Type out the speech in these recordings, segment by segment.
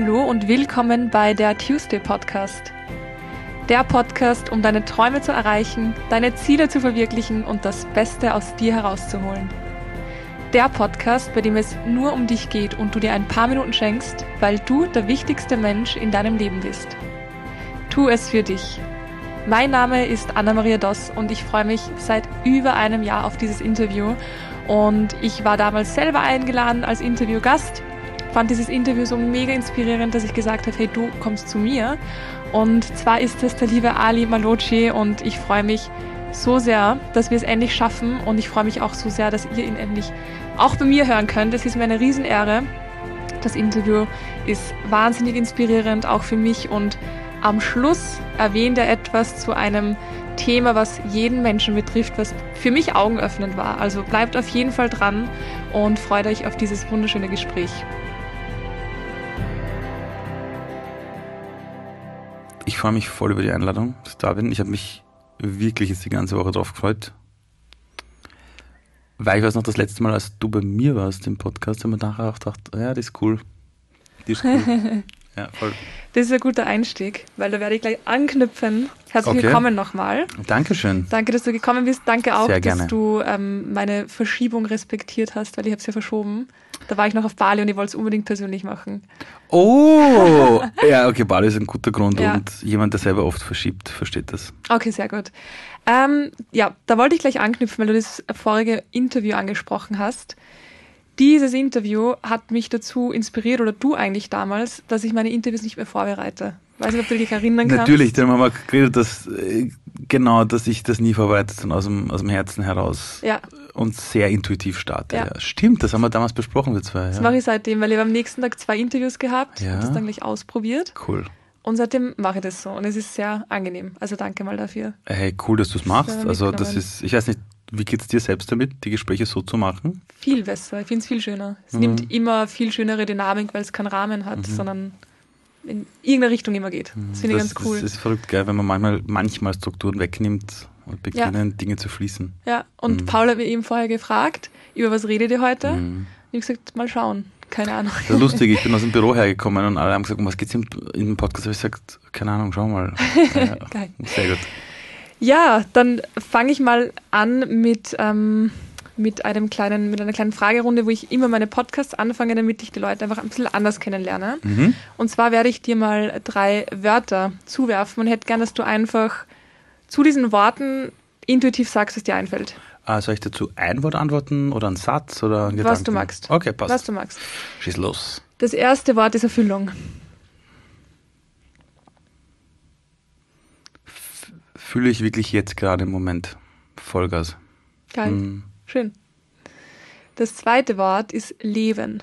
Hallo und willkommen bei der Tuesday Podcast. Der Podcast, um deine Träume zu erreichen, deine Ziele zu verwirklichen und das Beste aus dir herauszuholen. Der Podcast, bei dem es nur um dich geht und du dir ein paar Minuten schenkst, weil du der wichtigste Mensch in deinem Leben bist. Tu es für dich. Mein Name ist Anna-Maria Doss und ich freue mich seit über einem Jahr auf dieses Interview. Und ich war damals selber eingeladen als Interviewgast fand dieses Interview so mega inspirierend, dass ich gesagt habe, hey, du kommst zu mir. Und zwar ist es der liebe Ali Maloci und ich freue mich so sehr, dass wir es endlich schaffen und ich freue mich auch so sehr, dass ihr ihn endlich auch bei mir hören könnt. Es ist mir eine Riesenehre. Das Interview ist wahnsinnig inspirierend, auch für mich und am Schluss erwähnt er etwas zu einem Thema, was jeden Menschen betrifft, was für mich augenöffnend war. Also bleibt auf jeden Fall dran und freut euch auf dieses wunderschöne Gespräch. Ich freue mich voll über die Einladung, dass ich da bin. Ich habe mich wirklich jetzt die ganze Woche drauf gefreut. Weil ich weiß noch, das letzte Mal, als du bei mir warst im Podcast, haben wir nachher auch gedacht, ja, das ist cool. Die ist cool. ja, voll. Das ist ein guter Einstieg, weil da werde ich gleich anknüpfen. Herzlich okay. willkommen nochmal. Dankeschön. Danke, dass du gekommen bist. Danke auch, dass du ähm, meine Verschiebung respektiert hast, weil ich habe es ja verschoben. Da war ich noch auf Bali und ich wollte es unbedingt persönlich machen. Oh, ja, okay, Bali ist ein guter Grund ja. und jemand, der selber oft verschiebt, versteht das. Okay, sehr gut. Ähm, ja, da wollte ich gleich anknüpfen, weil du das vorige Interview angesprochen hast. Dieses Interview hat mich dazu inspiriert, oder du eigentlich damals, dass ich meine Interviews nicht mehr vorbereite. Weiß nicht, ob du dich erinnern kannst. Natürlich, dann haben wir geredet, dass, äh, genau, dass ich das nie vorbereitet, sondern aus dem, aus dem Herzen heraus ja. und sehr intuitiv starte. Ja. ja. Stimmt, das haben wir damals besprochen, wir zwei. Das ja. mache ich seitdem, weil ich habe am nächsten Tag zwei Interviews gehabt ja. und das dann gleich ausprobiert. Cool. Und seitdem mache ich das so und es ist sehr angenehm. Also danke mal dafür. Hey, cool, dass du es machst. Also das ist, ich weiß nicht, wie geht es dir selbst damit, die Gespräche so zu machen? Viel besser. Ich finde es viel schöner. Es mhm. nimmt immer viel schönere Dynamik, weil es keinen Rahmen hat, mhm. sondern in irgendeine Richtung immer geht. Mhm. Das finde ich ganz cool. Das ist verrückt, geil, wenn man manchmal, manchmal Strukturen wegnimmt und beginnen, ja. Dinge zu fließen. Ja, und mhm. Paul hat mir eben vorher gefragt, über was redet ihr heute? Mhm. Ich habe gesagt, mal schauen. Keine Ahnung. Das ist lustig, ich bin aus dem Büro hergekommen und alle haben gesagt, um was geht's im, im Podcast? Habe ich gesagt, keine Ahnung, schau mal. Ja, Geil. Sehr gut. Ja, dann fange ich mal an mit, ähm, mit, einem kleinen, mit einer kleinen Fragerunde, wo ich immer meine Podcasts anfange, damit ich die Leute einfach ein bisschen anders kennenlerne. Mhm. Und zwar werde ich dir mal drei Wörter zuwerfen und hätte gern, dass du einfach zu diesen Worten intuitiv sagst, was dir einfällt. Ah, soll ich dazu ein Wort antworten oder einen Satz oder einen Was du magst. Okay, passt. Was du magst. Schieß los. Das erste Wort ist Erfüllung. Fühle ich wirklich jetzt gerade im Moment. Vollgas. Geil. Mhm. Schön. Das zweite Wort ist Leben.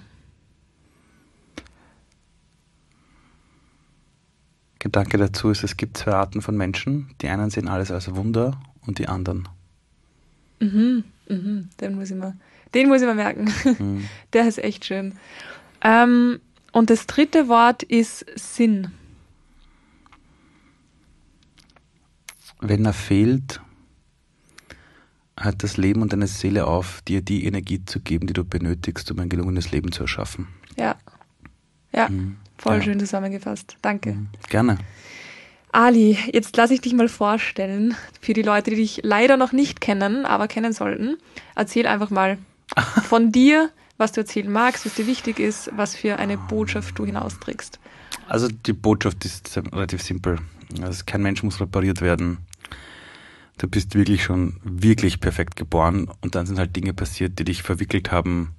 Gedanke dazu ist, es gibt zwei Arten von Menschen. Die einen sehen alles als Wunder und die anderen. Mhm, mhm, den muss ich mal, den muss ich mal merken. Mhm. Der ist echt schön. Ähm, und das dritte Wort ist Sinn. Wenn er fehlt, hört das Leben und deine Seele auf, dir die Energie zu geben, die du benötigst, um ein gelungenes Leben zu erschaffen. Ja. Ja, mhm. voll ja. schön zusammengefasst. Danke. Mhm. Gerne. Ali, jetzt lasse ich dich mal vorstellen, für die Leute, die dich leider noch nicht kennen, aber kennen sollten. Erzähl einfach mal von dir, was du erzählen magst, was dir wichtig ist, was für eine Botschaft du hinausträgst. Also die Botschaft ist relativ simpel. Also kein Mensch muss repariert werden. Du bist wirklich schon wirklich perfekt geboren und dann sind halt Dinge passiert, die dich verwickelt haben.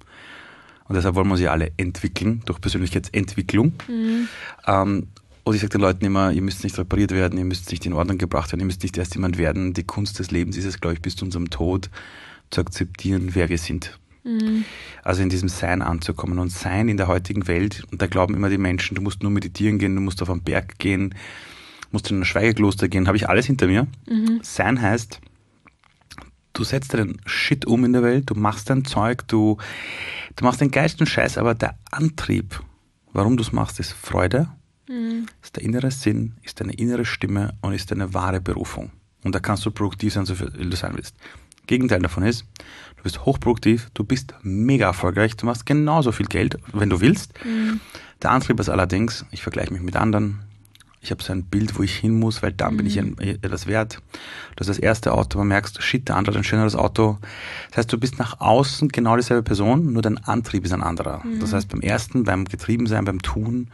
Und deshalb wollen wir sie alle entwickeln, durch Persönlichkeitsentwicklung. Mhm. Ähm, und ich sage den Leuten immer, ihr müsst nicht repariert werden, ihr müsst nicht in Ordnung gebracht werden, ihr müsst nicht erst jemand werden. Die Kunst des Lebens ist es, glaube ich, bis zu unserem Tod zu akzeptieren, wer wir sind. Mhm. Also in diesem Sein anzukommen. Und Sein in der heutigen Welt, und da glauben immer die Menschen, du musst nur meditieren gehen, du musst auf einen Berg gehen, musste in ein Schweigekloster gehen, habe ich alles hinter mir. Mhm. Sein heißt, du setzt deinen Shit um in der Welt, du machst dein Zeug, du, du machst den geilsten Scheiß, aber der Antrieb, warum du es machst, ist Freude, mhm. ist der innere Sinn, ist deine innere Stimme und ist deine wahre Berufung. Und da kannst du produktiv sein, so viel du sein willst. Gegenteil davon ist, du bist hochproduktiv, du bist mega erfolgreich, du machst genauso viel Geld, wenn du willst. Mhm. Der Antrieb ist allerdings, ich vergleiche mich mit anderen, ich habe so ein Bild, wo ich hin muss, weil dann mhm. bin ich mhm. etwas wert. Du hast das erste Auto, man merkst, shit, der andere hat ein schöneres Auto. Das heißt, du bist nach außen genau dieselbe Person, nur dein Antrieb ist ein anderer. Mhm. Das heißt, beim ersten, beim Getriebensein, beim Tun,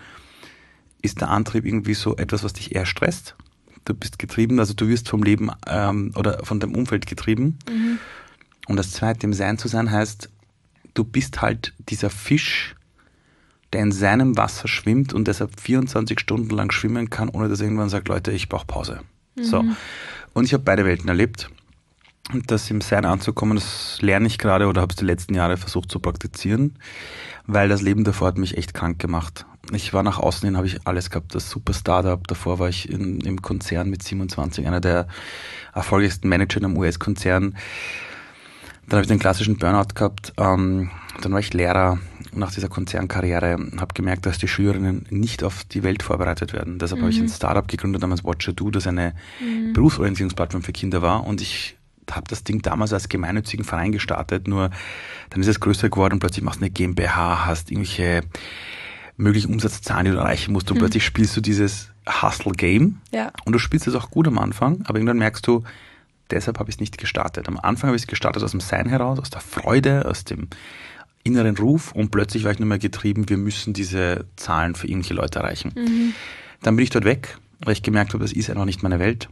ist der Antrieb irgendwie so etwas, was dich eher stresst. Du bist getrieben, also du wirst vom Leben ähm, oder von deinem Umfeld getrieben. Mhm. Und das zweite, im Sein zu sein, heißt, du bist halt dieser Fisch, der in seinem Wasser schwimmt und deshalb 24 Stunden lang schwimmen kann, ohne dass irgendwann sagt, Leute, ich brauche Pause. Mhm. So. Und ich habe beide Welten erlebt. Und das im Sein anzukommen, das lerne ich gerade oder habe es die letzten Jahre versucht zu praktizieren, weil das Leben davor hat mich echt krank gemacht. Ich war nach außen hin, habe ich alles gehabt, das super Startup. Davor war ich in, im Konzern mit 27, einer der erfolgreichsten Manager in einem US-Konzern. Dann habe ich den klassischen Burnout gehabt. Ähm, dann war ich Lehrer nach dieser Konzernkarriere, habe gemerkt, dass die Schülerinnen nicht auf die Welt vorbereitet werden. Deshalb mhm. habe ich ein Startup gegründet, namens Watcher Do, das eine mhm. Berufsorientierungsplattform für Kinder war. Und ich habe das Ding damals als gemeinnützigen Verein gestartet, nur dann ist es größer geworden und plötzlich machst du eine GmbH, hast irgendwelche möglichen Umsatzzahlen, die du erreichen musst und mhm. plötzlich spielst du dieses Hustle-Game ja. und du spielst es auch gut am Anfang, aber irgendwann merkst du, deshalb habe ich es nicht gestartet. Am Anfang habe ich es gestartet aus dem Sein heraus, aus der Freude, aus dem inneren Ruf und plötzlich war ich nur mehr getrieben, wir müssen diese Zahlen für irgendwelche Leute erreichen. Mhm. Dann bin ich dort weg, weil ich gemerkt habe, das ist einfach nicht meine Welt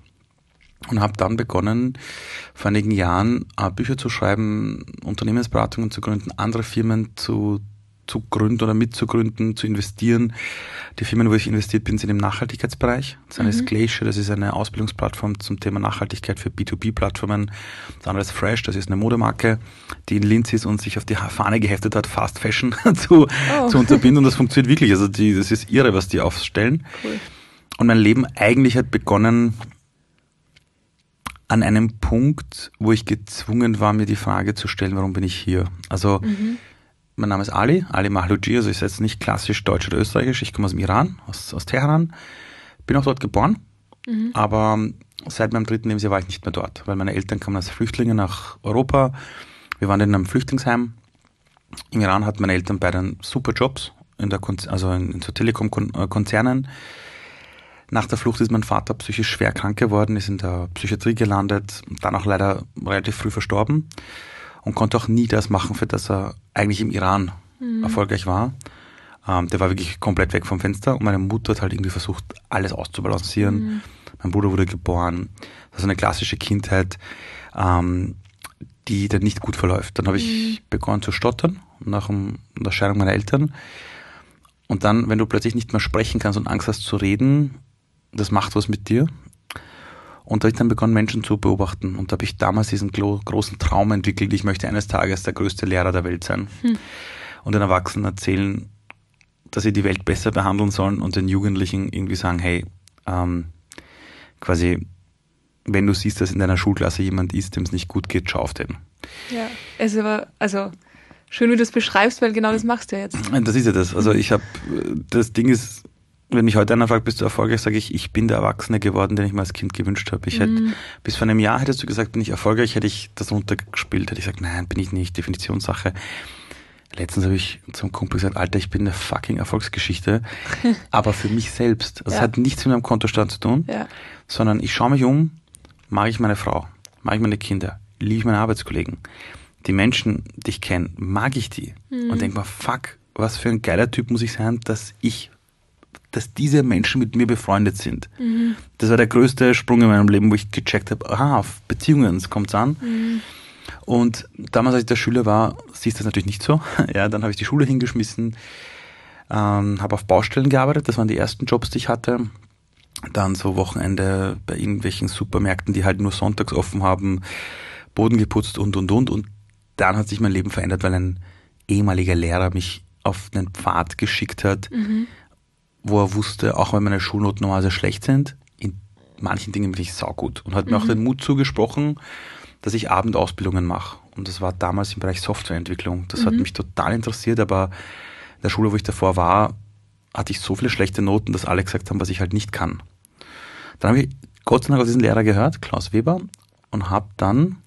und habe dann begonnen, vor einigen Jahren äh, Bücher zu schreiben, Unternehmensberatungen zu gründen, andere Firmen zu zu gründen oder mitzugründen, zu investieren. Die Firmen, wo ich investiert bin, sind im Nachhaltigkeitsbereich. Das eine mhm. ist Glacier, das ist eine Ausbildungsplattform zum Thema Nachhaltigkeit für B2B-Plattformen. Das andere ist Fresh, das ist eine Modemarke, die in Linz ist und sich auf die Fahne geheftet hat, Fast Fashion zu, oh. zu unterbinden. Und das funktioniert wirklich. Also die, das ist irre, was die aufstellen. Cool. Und mein Leben eigentlich hat begonnen an einem Punkt, wo ich gezwungen war, mir die Frage zu stellen, warum bin ich hier? Also mhm mein Name ist Ali, Ali Mahlouji, also ich bin jetzt nicht klassisch deutsch oder österreichisch, ich komme aus dem Iran, aus, aus Teheran, bin auch dort geboren, mhm. aber seit meinem dritten Lebensjahr war ich nicht mehr dort, weil meine Eltern kamen als Flüchtlinge nach Europa, wir waren in einem Flüchtlingsheim, im Iran hatten meine Eltern beide super Jobs, in der Kon also in, in so Telekom-Konzernen, nach der Flucht ist mein Vater psychisch schwer krank geworden, ist in der Psychiatrie gelandet, dann auch leider relativ früh verstorben und konnte auch nie das machen, für das er eigentlich im Iran mhm. erfolgreich war. Ähm, der war wirklich komplett weg vom Fenster und meine Mutter hat halt irgendwie versucht, alles auszubalancieren. Mhm. Mein Bruder wurde geboren. Das ist eine klassische Kindheit, ähm, die dann nicht gut verläuft. Dann habe ich mhm. begonnen zu stottern nach der Scheidung meiner Eltern. Und dann, wenn du plötzlich nicht mehr sprechen kannst und Angst hast zu reden, das macht was mit dir. Und da habe ich dann begonnen, Menschen zu beobachten. Und da habe ich damals diesen großen Traum entwickelt, ich möchte eines Tages der größte Lehrer der Welt sein. Hm. Und den Erwachsenen erzählen, dass sie die Welt besser behandeln sollen und den Jugendlichen irgendwie sagen, hey, ähm, quasi, wenn du siehst, dass in deiner Schulklasse jemand ist, dem es nicht gut geht, schau auf den. Ja, es war, also schön, wie du das beschreibst, weil genau das machst du jetzt. Das ist ja das. Also ich habe, das Ding ist, wenn mich heute einer fragt, bist du erfolgreich, sage ich, ich bin der Erwachsene geworden, den ich mir als Kind gewünscht habe. Ich mhm. hätte, bis vor einem Jahr hättest du gesagt, bin ich erfolgreich, hätte ich das runtergespielt, hätte ich gesagt, nein, bin ich nicht, Definitionssache. Letztens habe ich zum Kumpel gesagt, Alter, ich bin eine fucking Erfolgsgeschichte, aber für mich selbst. Das ja. hat nichts mit meinem Kontostand zu tun, ja. sondern ich schaue mich um, mag ich meine Frau, mag ich meine Kinder, liebe ich meine Arbeitskollegen. Die Menschen, die ich kenne, mag ich die. Mhm. Und denke mir, fuck, was für ein geiler Typ muss ich sein, dass ich dass diese Menschen mit mir befreundet sind. Mhm. Das war der größte Sprung in meinem Leben, wo ich gecheckt habe, aha, auf Beziehungen kommt es an. Mhm. Und damals, als ich der Schüler war, siehst du das natürlich nicht so. Ja, dann habe ich die Schule hingeschmissen, ähm, habe auf Baustellen gearbeitet, das waren die ersten Jobs, die ich hatte. Dann so Wochenende bei irgendwelchen Supermärkten, die halt nur sonntags offen haben, Boden geputzt und und und. Und dann hat sich mein Leben verändert, weil ein ehemaliger Lehrer mich auf einen Pfad geschickt hat, mhm wo er wusste, auch wenn meine Schulnoten normalerweise schlecht sind, in manchen Dingen bin ich saugut und hat mhm. mir auch mhm. den Mut zugesprochen, dass ich Abendausbildungen mache. Und das war damals im Bereich Softwareentwicklung. Das mhm. hat mich total interessiert, aber in der Schule, wo ich davor war, hatte ich so viele schlechte Noten, dass alle gesagt haben, was ich halt nicht kann. Dann habe ich Gott sei Dank aus diesem Lehrer gehört, Klaus Weber, und habe dann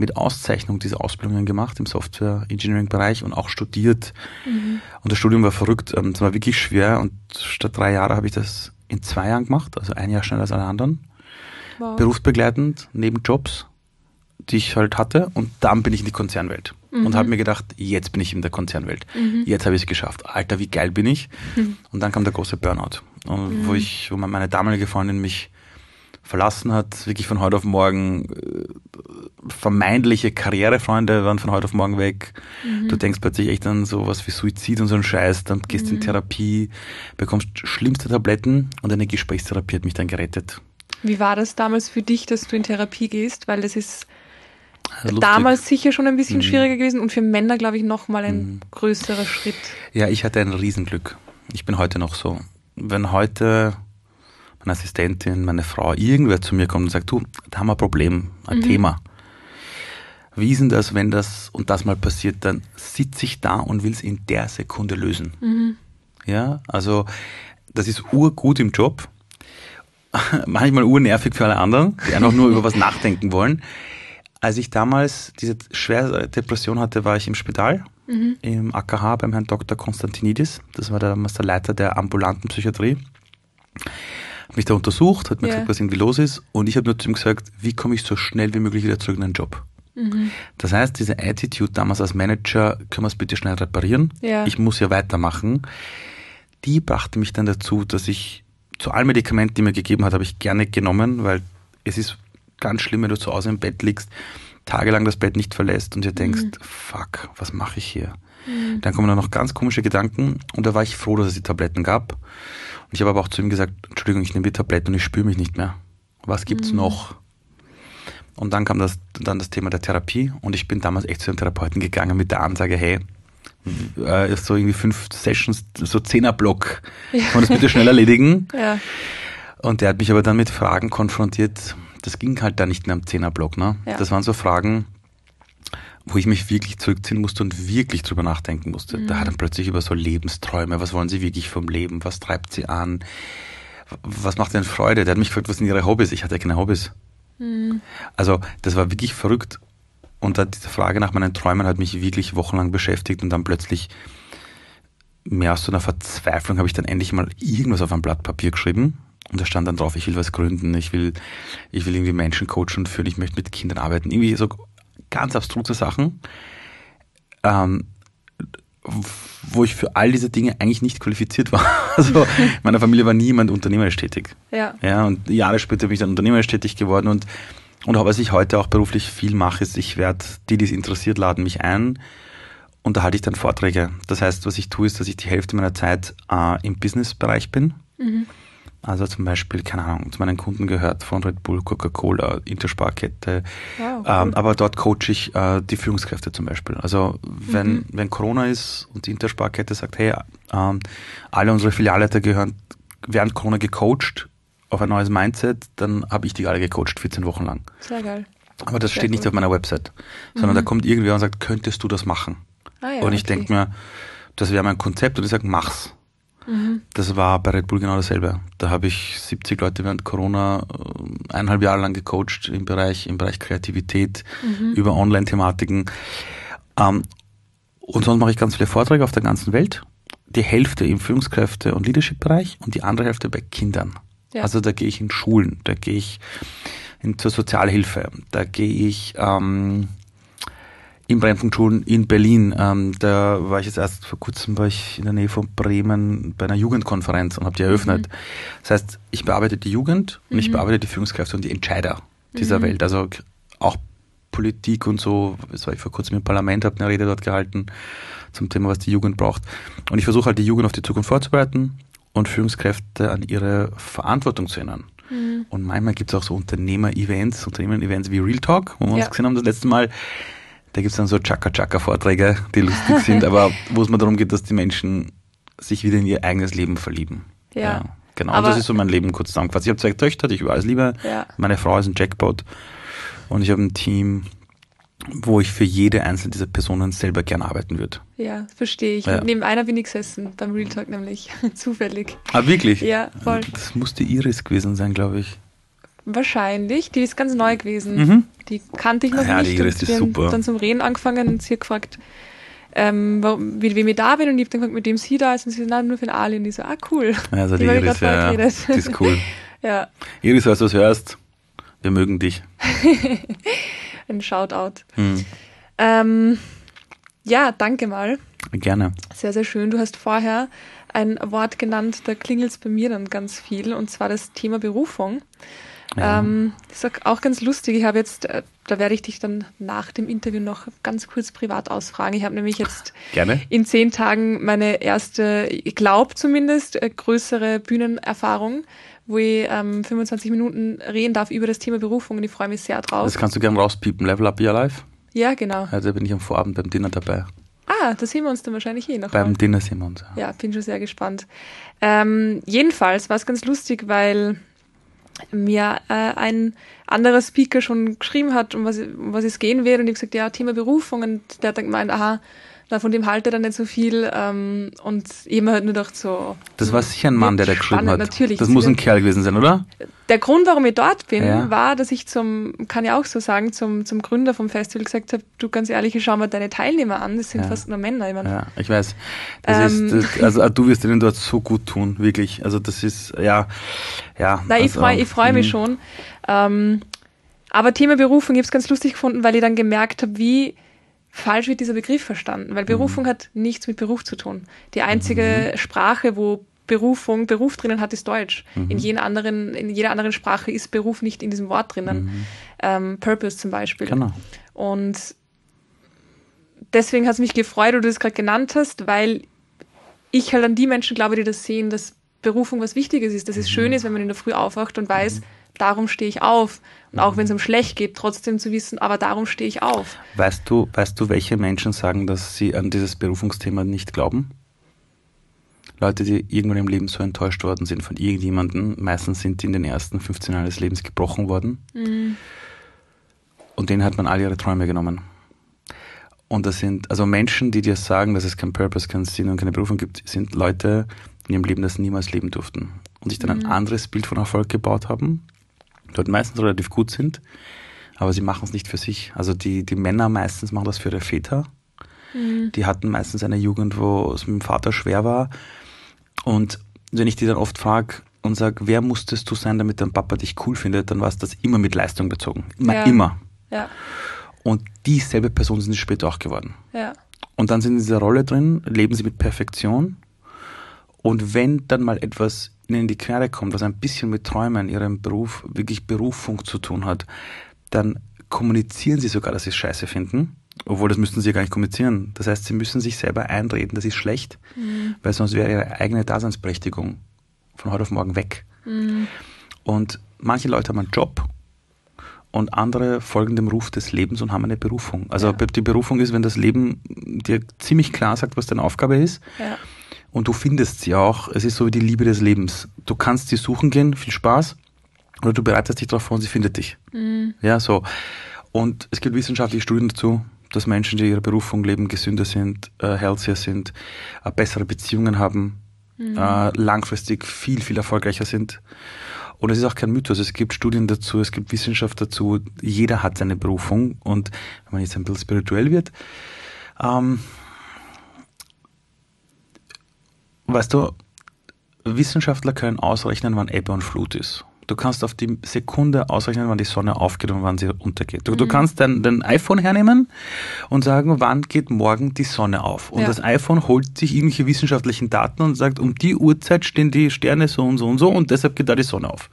mit Auszeichnung diese Ausbildungen gemacht im Software-Engineering-Bereich und auch studiert. Mhm. Und das Studium war verrückt. Ähm, es war wirklich schwer und statt drei Jahre habe ich das in zwei Jahren gemacht, also ein Jahr schneller als alle anderen. Wow. Berufsbegleitend, neben Jobs, die ich halt hatte. Und dann bin ich in die Konzernwelt mhm. und habe mir gedacht, jetzt bin ich in der Konzernwelt. Mhm. Jetzt habe ich es geschafft. Alter, wie geil bin ich? Mhm. Und dann kam der große Burnout, und wo mhm. ich, wo meine damalige Freundin mich verlassen hat, wirklich von heute auf morgen äh, vermeintliche Karrierefreunde waren von heute auf morgen weg. Mhm. Du denkst plötzlich echt an sowas wie Suizid und so einen Scheiß, dann gehst mhm. in Therapie, bekommst schlimmste Tabletten und eine Gesprächstherapie hat mich dann gerettet. Wie war das damals für dich, dass du in Therapie gehst? Weil das ist Lustig. damals sicher schon ein bisschen mhm. schwieriger gewesen und für Männer, glaube ich, nochmal ein mhm. größerer Schritt. Ja, ich hatte ein Riesenglück. Ich bin heute noch so. Wenn heute meine Assistentin, meine Frau, irgendwer zu mir kommt und sagt, du, da haben wir ein Problem, ein mhm. Thema. Wie ist denn das, wenn das und das mal passiert, dann sitze ich da und will es in der Sekunde lösen. Mhm. Ja, also das ist urgut im Job, manchmal urnervig für alle anderen, die einfach nur über was nachdenken wollen. Als ich damals diese schwere Depression hatte, war ich im Spital, mhm. im AKH beim Herrn Dr. Konstantinidis. Das war damals der Leiter der ambulanten Psychiatrie hat mich da untersucht, hat mir yeah. gesagt, was irgendwie los ist und ich habe nur zu ihm gesagt, wie komme ich so schnell wie möglich wieder zurück in den Job. Mhm. Das heißt, diese Attitude damals als Manager, können wir es bitte schnell reparieren? Ja. Ich muss ja weitermachen. Die brachte mich dann dazu, dass ich zu allen Medikamenten, die mir gegeben hat, habe ich gerne genommen, weil es ist ganz schlimm, wenn du zu Hause im Bett liegst, tagelang das Bett nicht verlässt und dir denkst, mhm. fuck, was mache ich hier? Mhm. Dann kommen dann noch ganz komische Gedanken und da war ich froh, dass es die Tabletten gab. Und ich habe aber auch zu ihm gesagt, Entschuldigung, ich nehme die Tabletten und ich spüre mich nicht mehr. Was gibt's mhm. noch? Und dann kam das, dann das Thema der Therapie und ich bin damals echt zu einem Therapeuten gegangen mit der Ansage, hey, äh, so irgendwie fünf Sessions, so Zehnerblock, ja. kann man das bitte schnell erledigen? ja. Und der hat mich aber dann mit Fragen konfrontiert, das ging halt da nicht in einem Zehnerblock, ne? Ja. Das waren so Fragen, wo ich mich wirklich zurückziehen musste und wirklich drüber nachdenken musste. Mhm. Da hat er plötzlich über so Lebensträume, was wollen sie wirklich vom Leben, was treibt sie an, was macht denn Freude? Der hat mich gefragt, was sind ihre Hobbys? Ich hatte keine Hobbys. Mhm. Also das war wirklich verrückt. Und da diese Frage nach meinen Träumen hat mich wirklich wochenlang beschäftigt und dann plötzlich mehr aus so einer Verzweiflung habe ich dann endlich mal irgendwas auf ein Blatt Papier geschrieben. Und da stand dann drauf, ich will was gründen, ich will, ich will irgendwie Menschen coachen und führen, ich möchte mit Kindern arbeiten. Irgendwie so ganz abstruse Sachen, ähm, wo ich für all diese Dinge eigentlich nicht qualifiziert war. Also in meiner Familie war niemand unternehmerisch tätig. Ja. ja. Und Jahre später bin ich dann unternehmerisch tätig geworden und und was ich heute auch beruflich viel mache, ist, ich werde, die, die es interessiert, laden mich ein und da halte ich dann Vorträge. Das heißt, was ich tue, ist, dass ich die Hälfte meiner Zeit äh, im Businessbereich bin. Mhm. Also zum Beispiel, keine Ahnung, zu meinen Kunden gehört von Red Bull, Coca-Cola, Intersparkette. Wow, cool. ähm, aber dort coache ich äh, die Führungskräfte zum Beispiel. Also wenn, mhm. wenn Corona ist und die Intersparkette sagt, hey, ähm, alle unsere Filialleiter gehören während Corona gecoacht auf ein neues Mindset, dann habe ich die alle gecoacht, 14 Wochen lang. Sehr geil. Aber das Sehr steht nicht auf meiner Website, sondern mhm. da kommt irgendwer und sagt, könntest du das machen? Ah, ja, und ich okay. denke mir, das wäre mein Konzept und ich sage, mach's. Mhm. Das war bei Red Bull genau dasselbe. Da habe ich 70 Leute während Corona äh, eineinhalb Jahre lang gecoacht im Bereich, im Bereich Kreativität, mhm. über Online-Thematiken. Ähm, und sonst mache ich ganz viele Vorträge auf der ganzen Welt. Die Hälfte im Führungskräfte- und Leadership-Bereich und die andere Hälfte bei Kindern. Ja. Also da gehe ich in Schulen, da gehe ich in, zur Sozialhilfe, da gehe ich ähm, im Brennpunktschulen in Berlin. Ähm, da war ich jetzt erst vor kurzem war ich in der Nähe von Bremen bei einer Jugendkonferenz und habe die eröffnet. Mhm. Das heißt, ich bearbeite die Jugend und mhm. ich bearbeite die Führungskräfte und die Entscheider dieser mhm. Welt. Also auch Politik und so. Das war ich vor kurzem im Parlament, habe eine Rede dort gehalten zum Thema, was die Jugend braucht. Und ich versuche halt die Jugend auf die Zukunft vorzubereiten und Führungskräfte an ihre Verantwortung zu erinnern. Mhm. Und manchmal gibt es auch so Unternehmer-Events, Unternehmer-Events wie Real Talk, wo wir ja. uns gesehen haben das letzte Mal da gibt es dann so Chaka-Chaka-Vorträge, die lustig sind, aber wo es mir darum geht, dass die Menschen sich wieder in ihr eigenes Leben verlieben. Ja. ja genau. Aber und das ist so mein Leben kurz zusammengefasst. Ich habe zwei Töchter, die ich über alles liebe. Ja. Meine Frau ist ein Jackpot. Und ich habe ein Team, wo ich für jede einzelne dieser Personen selber gern arbeiten würde. Ja, verstehe ich. Ja. Neben einer bin ich gesessen, beim Real Talk nämlich, zufällig. Ah, wirklich? Ja, voll. Das musste Iris gewesen sein, glaube ich. Wahrscheinlich. Die ist ganz neu gewesen. Mhm. Die kannte ich noch Ja, nicht. die Iris ist super. dann zum Reden angefangen und sie hat gefragt, ähm, warum, mit wem ich da bin und ich habe dann gefragt, mit dem sie da ist und sie so, nein, nur für den Ali und ich so, ah cool. Also die Die Iris, ja, die ist cool. Ja, Iris, falls du es hörst, wir mögen dich. ein Shoutout. Hm. Ähm, ja, danke mal. Gerne. Sehr, sehr schön. Du hast vorher ein Wort genannt, da klingelt es bei mir dann ganz viel, und zwar das Thema Berufung. Ja. Ähm, das ist auch ganz lustig. Ich habe jetzt, äh, da werde ich dich dann nach dem Interview noch ganz kurz privat ausfragen. Ich habe nämlich jetzt Gerne. in zehn Tagen meine erste, ich glaube zumindest, äh, größere Bühnenerfahrung, wo ich ähm, 25 Minuten reden darf über das Thema Berufung und ich freue mich sehr drauf. Das kannst du gerne rauspiepen. Level Up Your Life. ja, genau. Also da bin ich am Vorabend beim Dinner dabei. Ah, da sehen wir uns dann wahrscheinlich eh noch. Beim mal. Dinner sehen wir uns. Ja. Ja, bin schon sehr gespannt. Ähm, jedenfalls war es ganz lustig, weil mir äh, ein anderer Speaker schon geschrieben hat, um was, um was es gehen wird. Und ich habe gesagt, ja, Thema Berufung. Und der hat dann gemeint, aha, von dem halte er dann nicht so viel. Ähm, und ich mir halt nur gedacht, so. Das war sicher ein Mann, der da geschrieben hat. Natürlich. Das muss ein Kerl gewesen sein, oder? Der Grund, warum ich dort bin, Ja. war, dass ich zum, kann ich auch so sagen, zum, zum Gründer vom Festival gesagt habe, du ganz ehrlich, ich schau mal deine Teilnehmer an, das sind Ja. fast nur Männer. Ich mein, Ja, ich weiß. Das Ähm. ist, das, also du wirst ihnen dort so gut tun, wirklich. Also das ist, ja, ja. Ich also, freue ich freu mich mhm. schon. Ähm, aber Thema Berufung, ich habe es ganz lustig gefunden, weil ich dann gemerkt habe, wie falsch wird dieser Begriff verstanden. Mhm. Weil Berufung hat nichts mit Beruf zu tun. Die einzige Sprache, wo Berufung Beruf drinnen hat, ist Deutsch. Mhm. In, jeder anderen, in jeder anderen Sprache ist Beruf nicht in diesem Wort drinnen. Ähm, Purpose zum Beispiel. Mhm. Genau. Und deswegen hat es mich gefreut, wie du das gerade genannt hast, weil ich halt an die Menschen glaube, die das sehen, dass Berufung was Wichtiges ist, dass es schön ist, wenn man in der Früh aufwacht und weiß, darum stehe ich auf. Und auch wenn es um schlecht geht, trotzdem zu wissen, aber darum stehe ich auf. Weißt du, weißt du, welche Menschen sagen, dass sie an dieses Berufungsthema nicht glauben? Leute, die irgendwann im Leben so enttäuscht worden sind von irgendjemandem, meistens sind die in den ersten 15 Jahren des Lebens gebrochen worden. Und denen hat man all ihre Träume genommen. Und das sind, also Menschen, die dir sagen, dass es keinen Purpose, keinen Sinn und keine Berufung gibt, sind Leute, die im Leben das niemals leben durften. Und sich dann ein anderes Bild von Erfolg gebaut haben, dort meistens relativ gut sind, aber sie machen es nicht für sich. Also die, die Männer meistens machen das für ihre Väter. Die hatten meistens eine Jugend, wo es mit dem Vater schwer war. Und wenn ich die dann oft frage und sage, wer musstest du sein, damit dein Papa dich cool findet, dann war es das immer mit Leistung bezogen. Immer, Ja. immer. Ja, Und dieselbe Person sind sie später auch geworden. ja, Und dann sind sie in dieser Rolle drin, leben sie mit Perfektion. Und wenn dann mal etwas ihnen in die Quere kommt, was ein bisschen mit Träumen, ihrem Beruf, wirklich Berufung zu tun hat, dann kommunizieren sie sogar, dass sie es scheiße finden. Obwohl, das müssten sie ja gar nicht kommunizieren. Das heißt, sie müssen sich selber einreden, das ist schlecht, weil sonst wäre ihre eigene Daseinsberechtigung von heute auf morgen weg. Und manche Leute haben einen Job und andere folgen dem Ruf des Lebens und haben eine Berufung. Also Ja. die Berufung ist, wenn das Leben dir ziemlich klar sagt, was deine Aufgabe ist ja. Und du findest sie auch. Es ist so wie die Liebe des Lebens. Du kannst sie suchen gehen, viel Spaß, oder du bereitest dich darauf vor und sie findet dich. Ja, so. Und es gibt wissenschaftliche Studien dazu, dass Menschen, die ihre Berufung leben, gesünder sind, äh, healthier sind, äh, bessere Beziehungen haben, äh, langfristig viel, viel erfolgreicher sind. Und es ist auch kein Mythos. Es gibt Studien dazu, es gibt Wissenschaft dazu. Jeder hat seine Berufung. Und wenn man jetzt ein bisschen spirituell wird, ähm, weißt du, Wissenschaftler können ausrechnen, wann Ebbe und Flut ist. Du kannst auf die Sekunde ausrechnen, wann die Sonne aufgeht und wann sie untergeht. Du, du kannst dein, dein iPhone hernehmen und sagen, wann geht morgen die Sonne auf. Und Ja. das iPhone holt sich irgendwelche wissenschaftlichen Daten und sagt, um die Uhrzeit stehen die Sterne so und so und so und deshalb geht da die Sonne auf.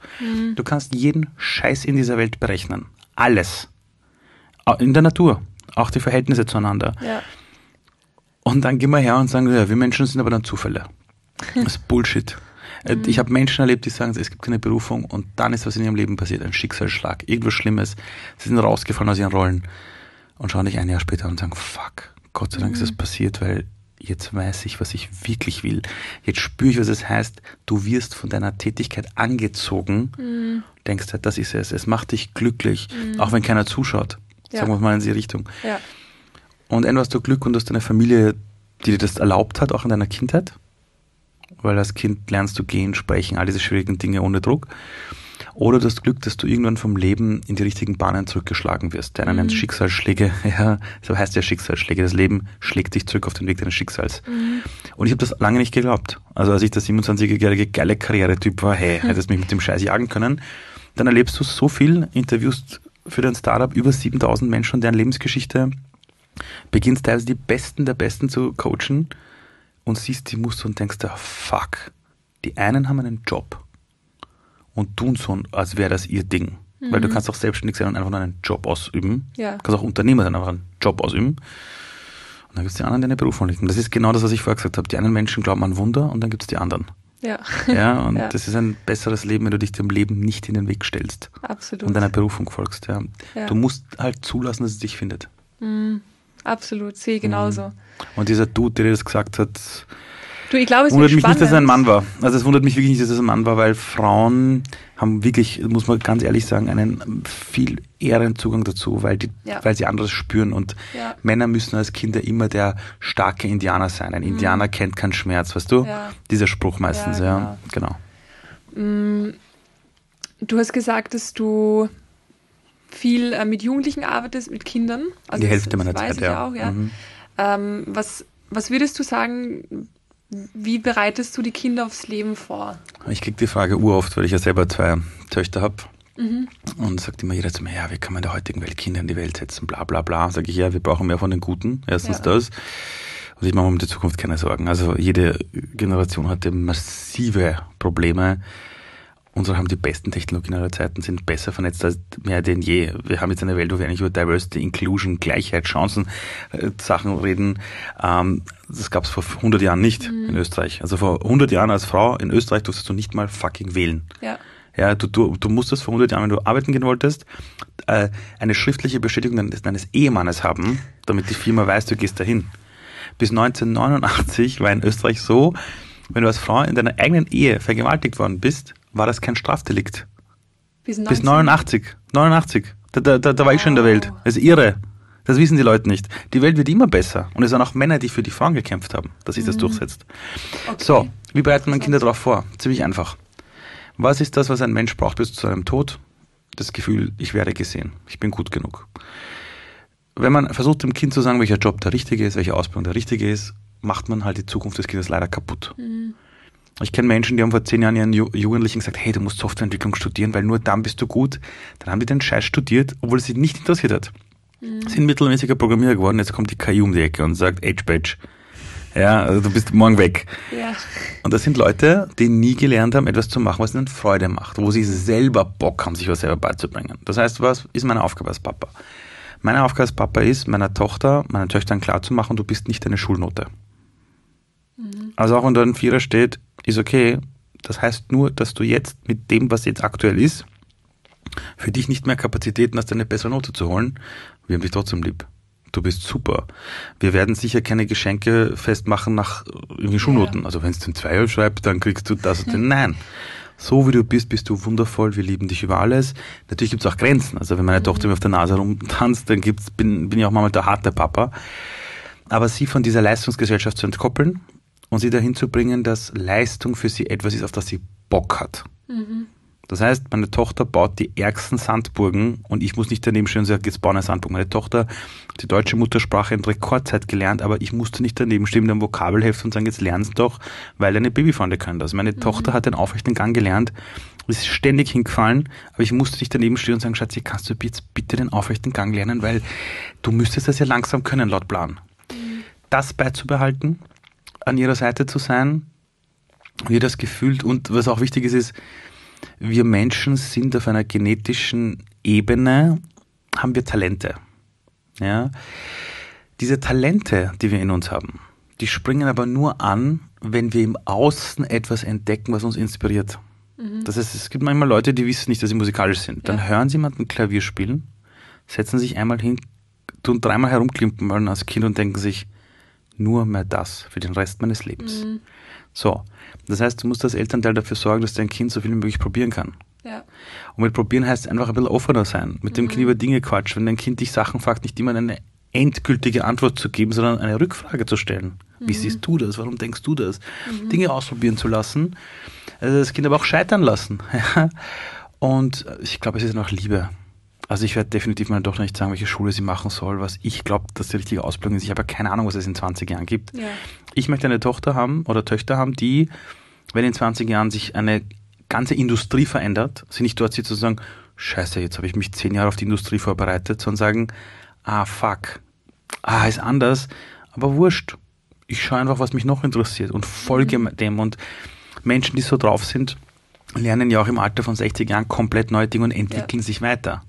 Du kannst jeden Scheiß in dieser Welt berechnen. Alles. In der Natur. Auch die Verhältnisse zueinander. ja. Und dann gehen wir her und sagen, ja, wir Menschen sind aber dann Zufälle. Das ist Bullshit. Äh, Ich habe Menschen erlebt, die sagen, es gibt keine Berufung und dann ist was in ihrem Leben passiert, ein Schicksalsschlag, irgendwas Schlimmes. Sie sind rausgefallen aus ihren Rollen und schauen dich ein Jahr später an und sagen, fuck, Gott sei Dank ist das passiert, weil jetzt weiß ich, was ich wirklich will. Jetzt spüre ich, was es heißt, du wirst von deiner Tätigkeit angezogen, denkst halt, das ist es. Es macht dich glücklich, auch wenn keiner zuschaut. Ja. Sagen wir mal in die Richtung. ja. Und entweder hast du Glück und du hast eine Familie, die dir das erlaubt hat, auch in deiner Kindheit. Weil als Kind lernst du gehen, sprechen, all diese schwierigen Dinge ohne Druck. Oder das Glück, dass du irgendwann vom Leben in die richtigen Bahnen zurückgeschlagen wirst. Der eine nennt Schicksalsschläge, ja, so heißt ja Schicksalsschläge. Das Leben schlägt dich zurück auf den Weg deines Schicksals. Und ich habe das lange nicht geglaubt. Also als ich der 27-jährige geile Karrieretyp war, hey, hättest mich mit dem Scheiß jagen können, dann erlebst du so viel, interviewst für dein Startup über 7000 Menschen und deren Lebensgeschichte, beginnst teilweise die Besten der Besten zu coachen und siehst die Muster und denkst, ah, fuck, die einen haben einen Job und tun so, als wäre das ihr Ding. Mhm. Weil du kannst auch selbstständig sein und einfach nur einen Job ausüben. Ja. Du kannst auch Unternehmer sein, einfach einen Job ausüben. Und dann gibt es die anderen, die eine Berufung liegen. Das ist genau das, was ich vorher gesagt habe. Die einen Menschen glauben an Wunder und dann gibt es die anderen. Ja. Ja, und Ja. das ist ein besseres Leben, wenn du dich dem Leben nicht in den Weg stellst Absolut. und deiner Berufung folgst. Ja. Ja. Du musst halt zulassen, dass es dich findet. Absolut, sehe ich genauso. Und dieser Dude, der dir das gesagt hat, Du, ich glaube, es wundert mich nicht, dass er ein spannend. Mann war. Also es wundert mich wirklich nicht, dass er ein Mann war, weil Frauen haben wirklich, muss man ganz ehrlich sagen, einen viel ehren Zugang dazu, weil, die, Ja. weil sie anderes spüren. Und Ja. Männer müssen als Kinder immer der starke Indianer sein. Ein Indianer kennt keinen Schmerz, weißt du? Mhm. Ja. Dieser Spruch meistens, Ja, ja. Genau. Du hast gesagt, dass du viel äh, mit Jugendlichen arbeitest, mit Kindern. Also Die das- Hälfte das meiner weiß Zeit, ich ja. auch, ja. Mhm. Ähm, was, was würdest du sagen, wie bereitest du die Kinder aufs Leben vor? Ich kriege die Frage uroft, weil ich ja selber zwei Töchter habe. Mhm. Und sagt immer jeder zu mir, ja, wie kann man in der heutigen Welt Kinder in die Welt setzen, bla bla bla. Sage ich, ja, wir brauchen mehr von den Guten, erstens Ja. das. Und ich mache mir um die Zukunft keine Sorgen. Also jede Generation hatte massive Probleme. Unsere haben die besten Technologien aller Zeiten, sind besser vernetzt als mehr denn je. Wir haben jetzt eine Welt, wo wir eigentlich über Diversity, Inclusion, Gleichheit, Chancen, äh, Sachen reden. Ähm, das gab es vor 100 Jahren nicht in Österreich. Also vor 100 Jahren als Frau in Österreich durftest du nicht mal fucking wählen. Ja. Ja, du, du, du musstest vor 100 Jahren, wenn du arbeiten gehen wolltest, äh, eine schriftliche Bestätigung deines, deines Ehemannes haben, damit die Firma weiß, du gehst dahin. Bis 1989 war in Österreich so, wenn du als Frau in deiner eigenen Ehe vergewaltigt worden bist, war das kein Strafdelikt. Bis, Bis 19? 89. 89. Da, da, da, da war ich schon in der Welt. Das ist irre. Das wissen die Leute nicht. Die Welt wird immer besser. Und es waren auch Männer, die für die Frauen gekämpft haben, dass sich das durchsetzt. Okay. So, wie bereitet man Kinder darauf vor? Ziemlich einfach. Was ist das, was ein Mensch braucht bis zu seinem Tod? Das Gefühl, ich werde gesehen, ich bin gut genug. Wenn man versucht, dem Kind zu sagen, welcher Job der richtige ist, welche Ausbildung der richtige ist, macht man halt die Zukunft des Kindes leider kaputt. Ich kenne Menschen, die haben vor zehn Jahren ihren Ju Jugendlichen gesagt, hey, du musst Softwareentwicklung studieren, weil nur dann bist du gut. Dann haben die den Scheiß studiert, obwohl es sie nicht interessiert hat. Sind mittelmäßiger Programmierer geworden, jetzt kommt die KI um die Ecke und sagt, Edge Badge. Ja, also du bist morgen weg. Ja. Und das sind Leute, die nie gelernt haben, etwas zu machen, was ihnen Freude macht, wo sie selber Bock haben, sich was selber beizubringen. Das heißt, was ist meine Aufgabe als Papa? Meine Aufgabe als Papa ist, meiner Tochter, meinen Töchtern klarzumachen, du bist nicht deine Schulnote. Also auch wenn da ein Vierer steht, ist okay. Das heißt nur, dass du jetzt mit dem, was jetzt aktuell ist, für dich nicht mehr Kapazitäten hast, eine bessere Note zu holen. Wir haben dich trotzdem lieb. Du bist super. Wir werden sicher keine Geschenke festmachen nach irgendwie Schulnoten. Also wenn es den Zweier schreibt, dann kriegst du das und den. Nein. So wie du bist, bist du wundervoll. Wir lieben dich über alles. Natürlich gibt es auch Grenzen. Also wenn meine Tochter mir auf der Nase rumtanzt, dann gibt's, bin, bin ich auch mal der harte Papa. Aber sie von dieser Leistungsgesellschaft zu entkoppeln und sie dahin zu bringen, dass Leistung für sie etwas ist, auf das sie Bock hat. Das heißt, meine Tochter baut die ärgsten Sandburgen und ich muss nicht daneben stehen und sagen, jetzt bauen eine Sandburg. Meine Tochter hat die deutsche Muttersprache in Rekordzeit gelernt, aber ich musste nicht daneben stehen mit einem Vokabelheft und sagen, jetzt lernst doch, weil deine Babyfreunde können das. Meine Tochter hat den aufrechten Gang gelernt, ist ständig hingefallen, aber ich musste nicht daneben stehen und sagen, Schatzi, kannst du jetzt bitte den aufrechten Gang lernen, weil du müsstest das ja langsam können, laut Plan. Das beizubehalten, an ihrer Seite zu sein, wie das gefühlt und was auch wichtig ist, ist, wir Menschen sind auf einer genetischen Ebene, haben wir Talente. Ja? Diese Talente, die wir in uns haben, die springen aber nur an, wenn wir im Außen etwas entdecken, was uns inspiriert. Das heißt, es gibt manchmal Leute, die wissen nicht, dass sie musikalisch sind. Dann Ja. hören sie jemanden Klavier spielen, setzen sich einmal hin, tun dreimal herumklimpern als Kind und denken sich, nur mehr das für den Rest meines Lebens. So, das heißt, du musst als Elternteil dafür sorgen, dass dein Kind so viel wie möglich probieren kann. Ja. Und mit probieren heißt einfach ein bisschen offener sein, mit dem Kind über Dinge quatschen. Wenn dein Kind dich Sachen fragt, nicht immer eine endgültige Antwort zu geben, sondern eine Rückfrage zu stellen. Wie siehst du das? Warum denkst du das? Dinge ausprobieren zu lassen. Also das Kind aber auch scheitern lassen. Und ich glaube, es ist noch Liebe. Also ich werde definitiv meiner Tochter nicht sagen, welche Schule sie machen soll, was ich glaube, dass die richtige Ausbildung ist. Ich habe ja keine Ahnung, was es in 20 Jahren gibt. Ja. Ich möchte eine Tochter haben oder Töchter haben, die, wenn in 20 Jahren sich eine ganze Industrie verändert, sie nicht dort sitzt und sagen, scheiße, jetzt habe ich mich zehn Jahre auf die Industrie vorbereitet, sondern sagen, ah fuck, ah ist anders, aber wurscht. Ich schaue einfach, was mich noch interessiert und folge Mhm. dem. Und Menschen, die so drauf sind, lernen ja auch im Alter von 60 Jahren komplett neue Dinge und entwickeln sich weiter.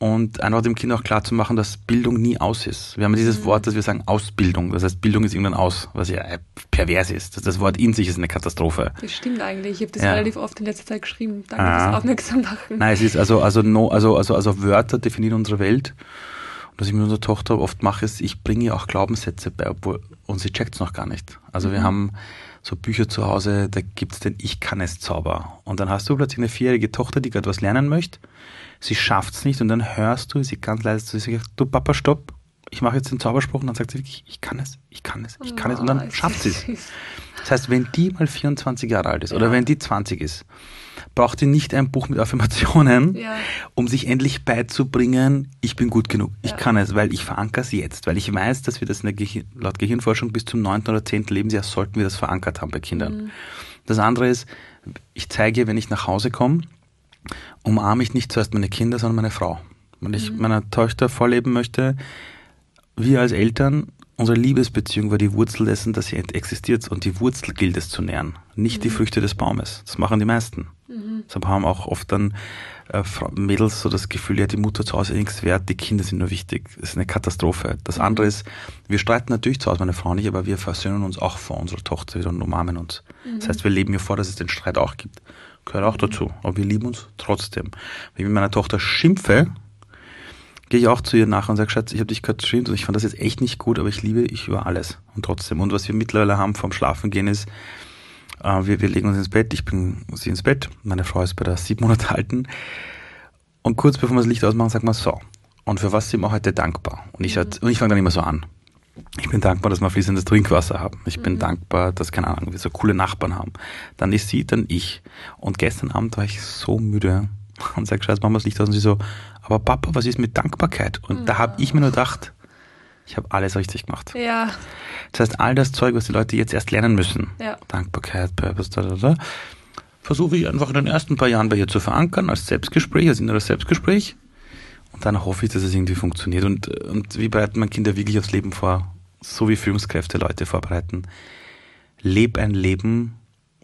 Und einfach dem Kind auch klar zu machen, dass Bildung nie aus ist. Wir haben Mhm. dieses Wort, dass wir sagen Ausbildung. Das heißt, Bildung ist irgendwann aus, was ja äh, pervers ist. Das, Wort in sich ist eine Katastrophe. Das stimmt eigentlich. Ich habe das Ja. relativ oft in letzter Zeit geschrieben. Danke Ah. fürs Aufmerksam machen. Nein, es ist also, also, no, also, also, also Wörter definieren unsere Welt. Und was ich mit unserer Tochter oft mache, ist, ich bringe ihr auch Glaubenssätze bei, obwohl, und sie checkt's noch gar nicht. Also wir haben so Bücher zu Hause, da gibt's den Ich kann es Zauber. Und dann hast du plötzlich eine vierjährige Tochter, die gerade was lernen möchte. Sie schafft's nicht und dann hörst du sie ganz leise zu sich, du Papa, stopp. Ich mache jetzt den Zauberspruch und dann sagt sie wirklich, ich kann es, ich kann es, ich kann es. Und Oh, dann ist schafft sie es. Das heißt, wenn die mal 24 Jahre alt ist oder Ja. wenn die 20 ist, braucht die nicht ein Buch mit Affirmationen, Ja. um sich endlich beizubringen, ich bin gut genug, ich Ja. kann es, weil ich verankere es jetzt, weil ich weiß, dass wir das in der Gehir laut Gehirnforschung bis zum 9. oder 10. Lebensjahr sollten wir das verankert haben bei Kindern. Mhm. Das andere ist, ich zeige, wenn ich nach Hause komme, umarme ich nicht zuerst meine Kinder, sondern meine Frau. Wenn ich Mhm. meiner Tochter vorleben möchte, wir als Eltern, unsere Liebesbeziehung war die Wurzel dessen, dass sie existiert und die Wurzel gilt es zu nähren, nicht die Früchte des Baumes. Das machen die meisten. Deshalb haben auch oft dann äh, Mädels so das Gefühl, ja, die Mutter zu Hause ist nichts wert, die Kinder sind nur wichtig. Das ist eine Katastrophe. Das andere ist, wir streiten natürlich zu Hause, meine Frau nicht, aber wir versöhnen uns auch vor unserer Tochter wieder und umarmen uns. Das heißt, wir leben ihr vor, dass es den Streit auch gibt. Gehört auch dazu. Aber wir lieben uns trotzdem. Wenn ich mit meiner Tochter schimpfe, gehe ich auch zu ihr nach und sage, Schatz, ich habe dich gerade geschimpft und ich fand das jetzt echt nicht gut, aber ich liebe dich über alles. Und trotzdem. Und was wir mittlerweile haben vom Schlafengehen ist, äh, wir, wir legen uns ins Bett, ich bringe sie ins Bett, meine Frau ist bei der sieben Monate alten. Und kurz bevor wir das Licht ausmachen, sagt man so. Und für was sind wir heute dankbar? Und ich, mhm. und ich fange dann immer so an. Ich bin dankbar, dass wir fließendes Trinkwasser haben. Ich bin dankbar, dass, keine Ahnung, wir so coole Nachbarn haben. Dann ist sie, dann ich. Und gestern Abend war ich so müde und sag, scheiß, machen wir das Licht aus. Und sie so, aber Papa, was ist mit Dankbarkeit? Und da habe ich mir nur gedacht, ich habe alles richtig gemacht. Ja, Das heißt, all das Zeug, was die Leute jetzt erst lernen müssen, Ja. Dankbarkeit, Purpose, da, da, da, versuche ich einfach in den ersten paar Jahren bei ihr zu verankern, als Selbstgespräch, als inneres Selbstgespräch. Und dann hoffe ich, dass es irgendwie funktioniert. Und, und wie bereiten man Kinder wirklich aufs Leben vor? So wie Führungskräfte Leute vorbereiten. Leb ein Leben,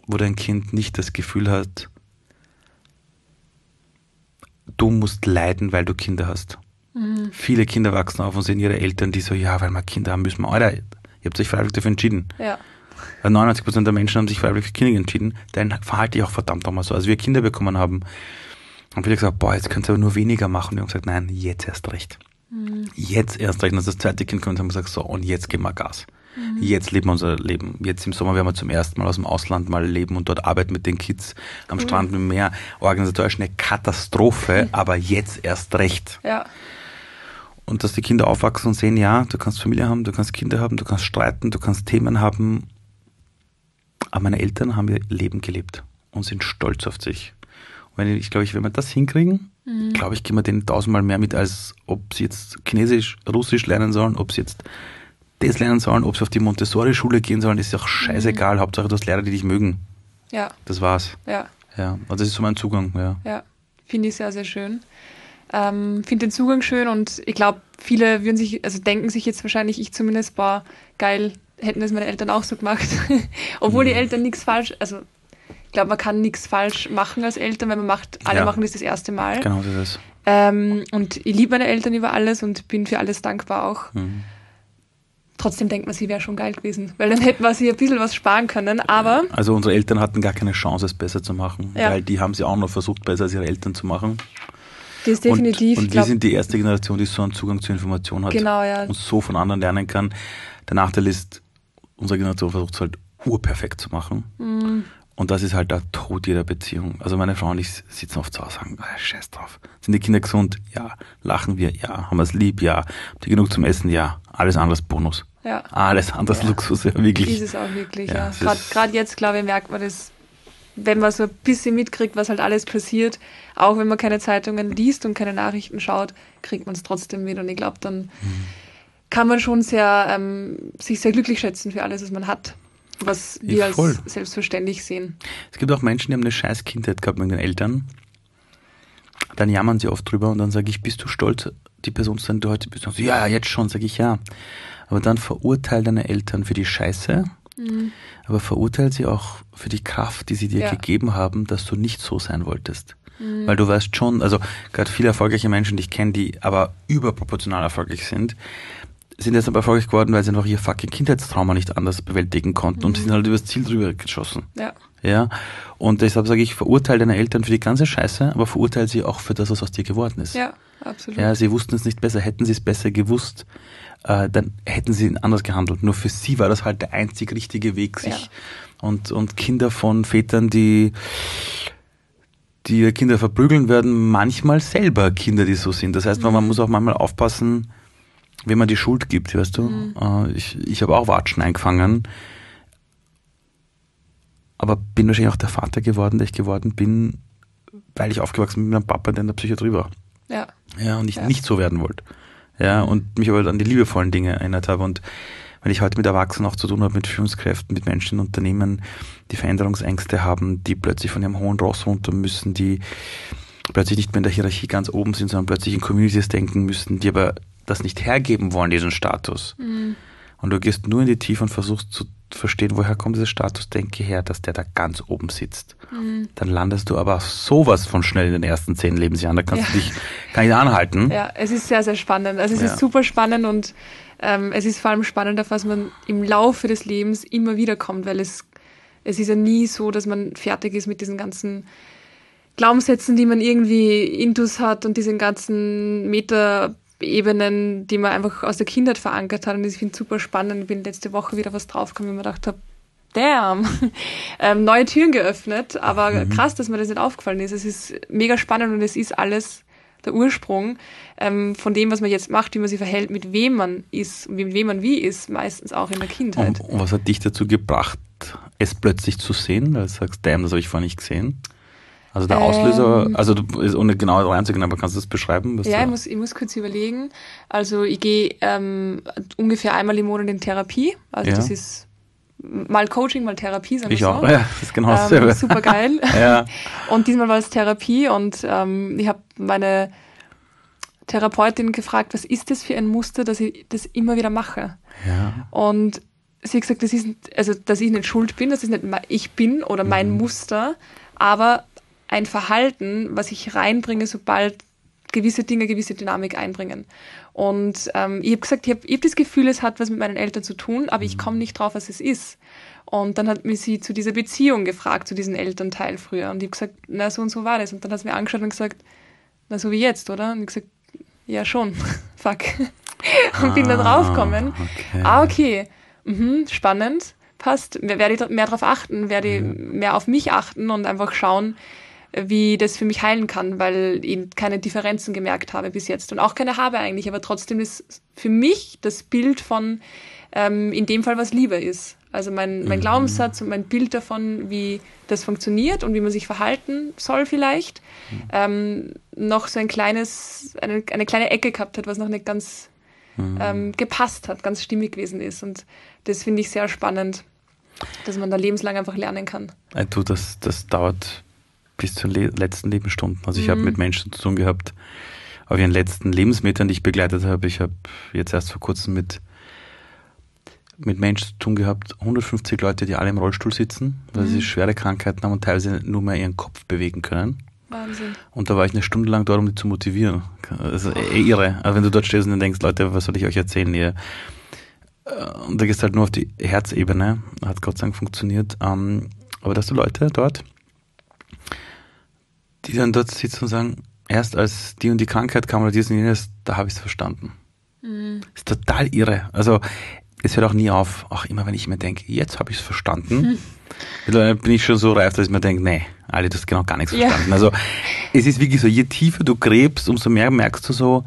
wo dein Kind nicht das Gefühl hat, du musst leiden, weil du Kinder hast. Mhm. Viele Kinder wachsen auf und sehen ihre Eltern, die so, ja, weil wir Kinder haben, müssen wir, Alter, ihr habt euch freiwillig dafür entschieden. ja. Weil 99% der Menschen haben sich freiwillig für Kinder entschieden, dann verhalte ich auch verdammt nochmal so. Als wir Kinder bekommen haben, haben viele gesagt, boah, jetzt könnt ihr aber nur weniger machen. Wir haben gesagt, nein, jetzt erst recht. Jetzt erst recht. Und als das zweite Kind kommt, haben wir gesagt, so, und jetzt geben wir Gas. Jetzt leben wir unser Leben. Jetzt im Sommer werden wir zum ersten Mal aus dem Ausland mal leben und dort arbeiten mit den Kids am Strand mit dem Meer. Organisatorisch eine Katastrophe, aber jetzt erst recht. Ja. Und dass die Kinder aufwachsen und sehen, ja, du kannst Familie haben, du kannst Kinder haben, du kannst streiten, du kannst Themen haben. Aber meine Eltern haben ihr Leben gelebt und sind stolz auf sich. Wenn ich, glaube ich, wenn wir das hinkriegen, glaube ich, geben wir denen tausendmal mehr mit, als ob sie jetzt Chinesisch, Russisch lernen sollen, ob sie jetzt das lernen sollen, ob sie auf die Montessori-Schule gehen sollen, ist ja auch scheißegal. Hauptsache, du hast Lehrer, die dich mögen. Ja. Das war's. Ja. Ja, also das ist so mein Zugang, ja. Ja, finde ich sehr, sehr schön. Ähm, finde den Zugang schön und ich glaube, viele würden sich, also denken sich jetzt wahrscheinlich, ich zumindest, boah, geil, hätten das meine Eltern auch so gemacht. Obwohl die Eltern nichts falsch, also glaube, man kann nichts falsch machen als Eltern, weil man macht, alle Ja. machen das das erste Mal. Genau, das ist es. Ähm, und ich liebe meine Eltern über alles und bin für alles dankbar auch. Mhm. Trotzdem denkt man, sie wäre schon geil gewesen, weil dann hätten wir sich ein bisschen was sparen können. Aber Also unsere Eltern hatten gar keine Chance, es besser zu machen, Ja. weil die haben sie auch noch versucht, besser als ihre Eltern zu machen. das ist definitiv, und, und wir glaub, sind die erste Generation, die so einen Zugang zu Information hat Genau, ja. und so von anderen lernen kann. Der Nachteil ist, unsere Generation versucht es halt urperfekt zu machen. Mhm. Und das ist halt der Tod jeder Beziehung. Also meine Frau und ich sitzen oft zu Hause und sagen, ah, scheiß drauf. Sind die Kinder gesund? Ja. Lachen wir? Ja. Haben wir es lieb? Ja. Haben die genug zum Essen? Ja. Alles andere ist Bonus. ja. Alles andere ist Luxus, ja, wirklich. Ist es auch wirklich, Ja, ja. gerade jetzt, glaube ich, merkt man das wenn man so ein bisschen mitkriegt, was halt alles passiert, auch wenn man keine Zeitungen liest und keine Nachrichten schaut, kriegt man es trotzdem mit. Und ich glaube, dann mhm. kann man schon sehr, ähm, sich sehr glücklich schätzen für alles, was man hat, was wir ja, als selbstverständlich sehen. Es gibt auch Menschen, die haben eine scheiß Kindheit gehabt mit den Eltern. Dann jammern sie oft drüber und dann sage ich, bist du stolz, die Person zu sein, die du heute bist? So, ja, jetzt schon, sage ich ja. Aber dann verurteil deine Eltern für die Scheiße, mhm. aber verurteil sie auch für die Kraft, die sie dir ja. gegeben haben, dass du nicht so sein wolltest. Mhm. Weil du weißt schon, also gerade viele erfolgreiche Menschen, die ich kenne, die aber überproportional erfolgreich sind, sind jetzt aber erfolgreich geworden, weil sie noch ihr fucking Kindheitstrauma nicht anders bewältigen konnten mhm. und sind halt übers Ziel drüber geschossen. Ja. Ja. Und deshalb sage ich, verurteile deine Eltern für die ganze Scheiße, aber verurteile sie auch für das, was aus dir geworden ist. Ja, absolut. Ja, sie wussten es nicht besser. Hätten sie es besser gewusst, äh, dann hätten sie anders gehandelt. Nur für sie war das halt der einzig richtige Weg, sich ja. und, und Kinder von Vätern, die die Kinder verprügeln, werden manchmal selber Kinder, die so sind. Das heißt, mhm. man muss auch manchmal aufpassen, wenn man die Schuld gibt, weißt du. Mhm. Äh, ich ich habe auch Watschen eingefangen, aber bin wahrscheinlich auch der Vater geworden, der ich geworden bin, weil ich aufgewachsen bin mit einem Papa, der in der Psychiatrie war. Ja. Ja, und ich ja. nicht so werden wollte. Ja, und mich aber an die liebevollen Dinge erinnert habe und wenn ich heute mit Erwachsenen auch zu tun habe, mit Führungskräften, mit Menschen in Unternehmen, die Veränderungsängste haben, die plötzlich von ihrem hohen Ross runter müssen, die plötzlich nicht mehr in der Hierarchie ganz oben sind, sondern plötzlich in Communities denken müssen, die aber das nicht hergeben wollen, diesen Status. Mhm. Und du gehst nur in die Tiefe und versuchst zu verstehen, woher kommt dieser Statusdenke her, dass der da ganz oben sitzt. Mhm. Dann landest du aber sowas von schnell in den ersten zehn Lebensjahren. Da kannst ja. du dich gar nicht anhalten. Ja, es ist sehr, sehr spannend. Also es ja. ist super spannend und ähm, es ist vor allem spannender, was man im Laufe des Lebens immer wieder kommt, weil es, es ist ja nie so, dass man fertig ist mit diesen ganzen Glaubenssätzen, die man irgendwie intus hat und diesen ganzen Meta-Ebenen, die man einfach aus der Kindheit verankert hat. Und ich finde es super spannend. Ich bin letzte Woche wieder was draufgekommen, ich mir gedacht habe, damn, ähm, neue Türen geöffnet. Aber mhm. krass, dass mir das nicht aufgefallen ist. Es ist mega spannend und es ist alles der Ursprung ähm, von dem, was man jetzt macht, wie man sich verhält, mit wem man ist und mit wem man wie ist, meistens auch in der Kindheit. Und, was hat dich dazu gebracht, es plötzlich zu sehen? Weil du sagst, damn, das habe ich vorher nicht gesehen. Also der Auslöser, ähm, also du, ist ohne genau reinzugehen, aber kannst du das beschreiben? ja, ich muss, ich muss kurz überlegen. Also ich gehe ähm, ungefähr einmal im Monat in Therapie. Also ja. das ist mal Coaching, mal Therapie, sagen wir ich so. auch, ja, das ist genau dasselbe. Ähm, super geil. ja. Und diesmal war es Therapie und ähm, ich habe meine Therapeutin gefragt, was ist das für ein Muster, dass ich das immer wieder mache? Ja. Und sie hat gesagt, das ist, also, dass ich nicht schuld bin, das ist nicht ich bin oder mein mhm. Muster, aber ein Verhalten, was ich reinbringe, sobald gewisse Dinge, gewisse Dynamik einbringen. Und ähm, ich habe gesagt, ich habe hab das Gefühl, es hat was mit meinen Eltern zu tun, aber ich mhm. komme nicht drauf, was es ist. Und dann hat mir sie zu dieser Beziehung gefragt, zu diesem Elternteil früher. Und ich habe gesagt, na, so und so war das. Und dann hat sie mir angeschaut und gesagt, na, so wie jetzt, oder? Und ich gesagt, ja, schon. Fuck. und ah, bin da draufgekommen. Okay. Ah, okay. Mhm, spannend. Passt. Werde ich mehr darauf achten, werde ich mehr auf mich achten und einfach schauen, wie das für mich heilen kann, weil ich keine Differenzen gemerkt habe bis jetzt und auch keine habe eigentlich, aber trotzdem ist für mich das Bild von ähm, in dem Fall, was Liebe ist. Also mein, mein mhm. Glaubenssatz und mein Bild davon, wie das funktioniert und wie man sich verhalten soll vielleicht, mhm. ähm, noch so ein kleines, eine, eine kleine Ecke gehabt hat, was noch nicht ganz mhm. ähm, gepasst hat, ganz stimmig gewesen ist. Und das finde ich sehr spannend, dass man da lebenslang einfach lernen kann. Äh, du, das, das dauert bis zu den letzten Lebensstunden. Also ich mhm. habe mit Menschen zu tun gehabt, auf ihren letzten Lebensmetern, die ich begleitet habe. Ich habe jetzt erst vor kurzem mit, mit Menschen zu tun gehabt, 150 Leute, die alle im Rollstuhl sitzen, weil mhm. sie schwere Krankheiten haben und teilweise nur mehr ihren Kopf bewegen können. Wahnsinn. Und da war ich eine Stunde lang dort, um die zu motivieren. Also eh irre. Also wenn du dort stehst und denkst, Leute, was soll ich euch erzählen hier? Äh, und da gehst halt nur auf die Herzebene. Hat Gott sei Dank funktioniert. Ähm, aber dass du Leute dort die dann dort sitzen und sagen, erst als die und die Krankheit kam oder dies und jenes, da habe ich es verstanden. Mhm. Ist total irre. Also es hört auch nie auf, auch immer wenn ich mir denke, jetzt habe ich es verstanden, mhm. bin ich schon so reif, dass ich mir denke, nee, alle, das genau gar nichts ja. verstanden. Also es ist wirklich so, je tiefer du gräbst, umso mehr merkst du so,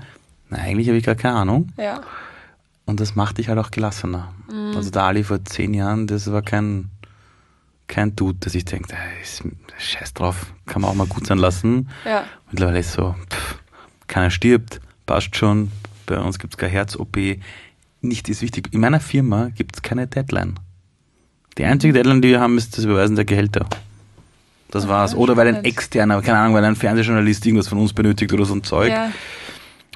na, eigentlich habe ich gar keine Ahnung. Ja. Und das macht dich halt auch gelassener. Mhm. Also der Ali vor zehn Jahren, das war kein kein Dude, dass ich denke, scheiß drauf, kann man auch mal gut sein lassen. Ja. Mittlerweile ist so, pff, keiner stirbt, passt schon, bei uns gibt es keine Herz-OP. Nicht ist wichtig. In meiner Firma gibt es keine Deadline. Die einzige Deadline, die wir haben, ist das Überweisen der Gehälter. Das Ach, war's. Oder weil ein externer, keine Ahnung, weil ein Fernsehjournalist irgendwas von uns benötigt oder so ein Zeug. Ja.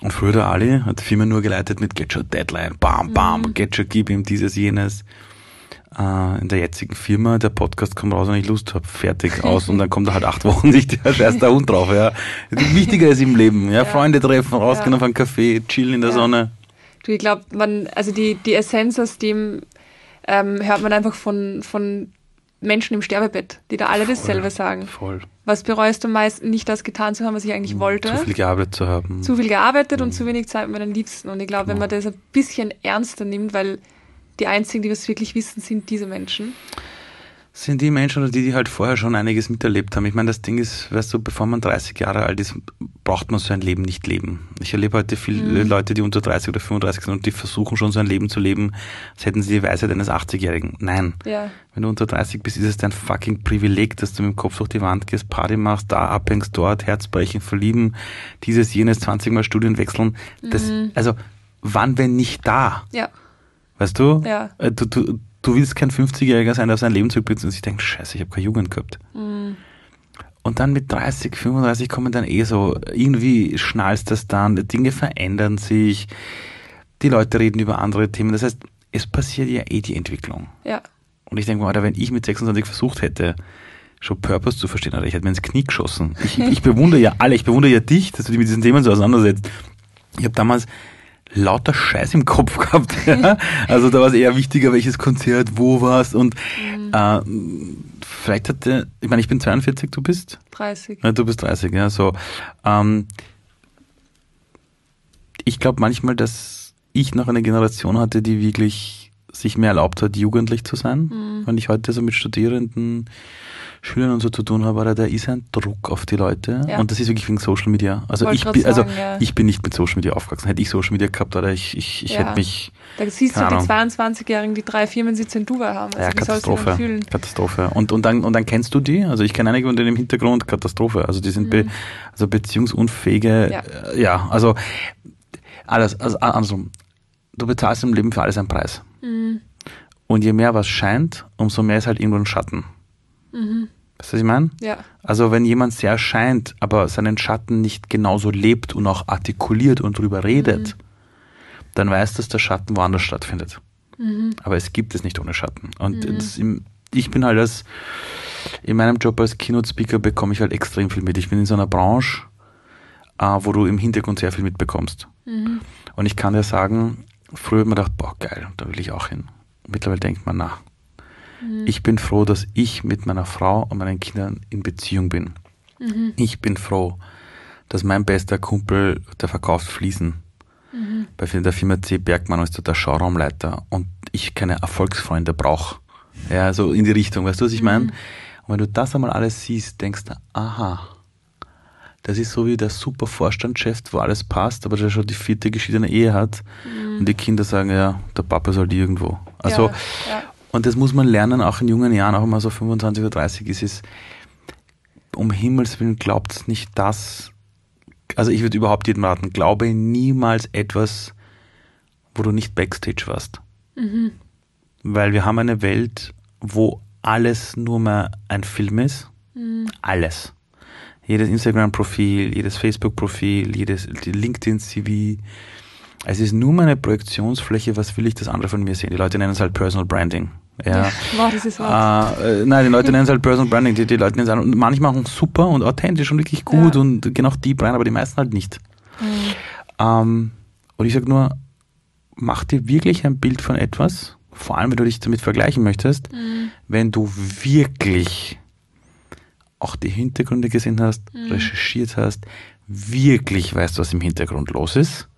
Und früher der Ali hat die Firma nur geleitet mit Get Your Deadline, bam, bam, Mhm. Get Your, gib ihm dieses, jenes. Äh, in der jetzigen Firma, der Podcast kommt raus, wenn ich Lust habe, fertig aus und dann kommt er halt acht Wochen nicht der scheiß der Hund drauf. Ja. Wichtiger ist im Leben, ja, Ja. Freunde treffen, rausgehen Ja. auf einen Kaffee, chillen in der Ja. Sonne. Du, ich glaube, man, also die, die Essenz aus dem ähm, hört man einfach von, von Menschen im Sterbebett, die da alle dasselbe sagen. Voll. Was bereust du am meisten, nicht das getan zu haben, was ich eigentlich wollte? Zu viel gearbeitet zu haben. Zu viel gearbeitet und zu wenig Zeit mit meinen Liebsten. Und ich glaube, wenn man das ein bisschen ernster nimmt, weil die einzigen, die was wirklich wissen, sind diese Menschen. sind die Menschen oder die, die halt vorher schon einiges miterlebt haben. Ich meine, das Ding ist, weißt du, bevor man 30 Jahre alt ist, braucht man so ein Leben nicht leben. Ich erlebe heute viele Leute, die unter 30 oder 35 sind und die versuchen schon so ein Leben zu leben, als hätten sie die Weisheit eines 80-Jährigen. Nein. Ja. Wenn du unter 30 bist, ist es dein fucking Privileg, dass du mit dem Kopf durch die Wand gehst, Party machst, da abhängst, dort, Herzbrechen, verlieben, dieses, jenes, 20 Mal Studien wechseln. Das, also, wann, wenn nicht da? Ja. Weißt du? Ja. Äh, Du, du, du willst kein 50-Jähriger sein, der auf sein Leben zurückblickt und sich denkt, scheiße, ich habe keine Jugend gehabt. Mhm. Und dann mit 30, 35 kommen dann eh so, irgendwie schnallst das dann, die Dinge verändern sich, die Leute reden über andere Themen. Das heißt, es passiert ja eh die Entwicklung. Ja. Und ich denke mal, Alter, wenn ich mit 26 versucht hätte, schon Purpose zu verstehen, Alter, ich hätte mir ins Knie geschossen. Ich, ich bewundere ja alle, ich bewundere ja dich, dass du dich mit diesen Themen so auseinandersetzt. Ich habe damals lauter Scheiß im Kopf gehabt. Ja? Also da war es eher wichtiger, welches Konzert, wo war's und äh, vielleicht hatte, ich meine, ich bin 42, du bist? 30. Ja, du bist 30, ja, so. Ähm, ich glaube manchmal, dass ich noch eine Generation hatte, die wirklich sich mehr erlaubt hat, jugendlich zu sein. Mhm. Wenn ich heute so mit Studierenden, Schülern und so zu tun habe, aber da ist ein Druck auf die Leute. Ja. Und das ist wirklich wegen Social Media. Also ich bin, also sagen, ja. ich bin nicht mit Social Media aufgewachsen. Hätte ich Social Media gehabt, oder ich, ich, ich Ja. hätte mich, Da siehst du Keine die Ahnung. 22-Jährigen, die drei Firmensitze in Dubai haben. Also ja, Katastrophe. Katastrophe. Und, und dann, und dann kennst du die? Also ich kenne einige von denen im Hintergrund, Katastrophe. Also die sind be, also beziehungsunfähige, Mhm. Ja. ja. ja, also alles, also andersrum. Du bezahlst im Leben für alles einen Preis. Mhm. Und je mehr was scheint, umso mehr ist halt irgendwo ein Schatten. Mhm. Weißt du, was ich meine? Ja. Also wenn jemand sehr scheint, aber seinen Schatten nicht genauso lebt und auch artikuliert und drüber redet, dann weiß, dass der Schatten woanders stattfindet. Mhm. Aber es gibt es nicht ohne Schatten. Und im, ich bin halt als, in meinem Job als Keynote-Speaker bekomme ich halt extrem viel mit. Ich bin in so einer Branche, äh, wo du im Hintergrund sehr viel mitbekommst. Mhm. Und ich kann dir sagen, früher hat man gedacht, boah, geil, da will ich auch hin. Mittlerweile denkt man, na, Mhm. ich bin froh, dass ich mit meiner Frau und meinen Kindern in Beziehung bin. Mhm. Ich bin froh, dass mein bester Kumpel, der verkauft Fliesen. Mhm. Bei der Firma C. Bergmann ist der Schauraumleiter und ich keine Erfolgsfreunde brauche. Ja, so in die Richtung, weißt du, was ich meine? Und wenn du das einmal alles siehst, denkst du, aha, das ist so wie der super Vorstandschef, wo alles passt, aber der schon die vierte geschiedene Ehe hat und die Kinder sagen, ja, der Papa ist halt irgendwo. Also, ja, ja. Und das muss man lernen, auch in jungen Jahren, auch man so 25 oder 30 ist, ist, um Himmels Willen glaubt nicht das, also ich würde überhaupt jedem raten, glaube niemals etwas, wo du nicht Backstage warst. Mhm. Weil wir haben eine Welt, wo alles nur mehr ein Film ist. Mhm. Alles. Jedes Instagram-Profil, jedes Facebook-Profil, jedes LinkedIn-CV. Es ist nur meine Projektionsfläche, was will ich, das andere von mir sehen. Die Leute nennen es halt Personal Branding. Ja. Wow, das ist Wort. Äh, äh, nein, die Leute nennen es halt Personal Branding. Die, die Leute nennen es an. Und manche machen es super und authentisch und wirklich gut Ja. und gehen auch deep rein, aber die meisten halt nicht. Mhm. Ähm, und ich sage nur, mach dir wirklich ein Bild von etwas, vor allem wenn du dich damit vergleichen möchtest, Mhm. wenn du wirklich auch die Hintergründe gesehen hast, recherchiert hast, wirklich weißt, was im Hintergrund los ist,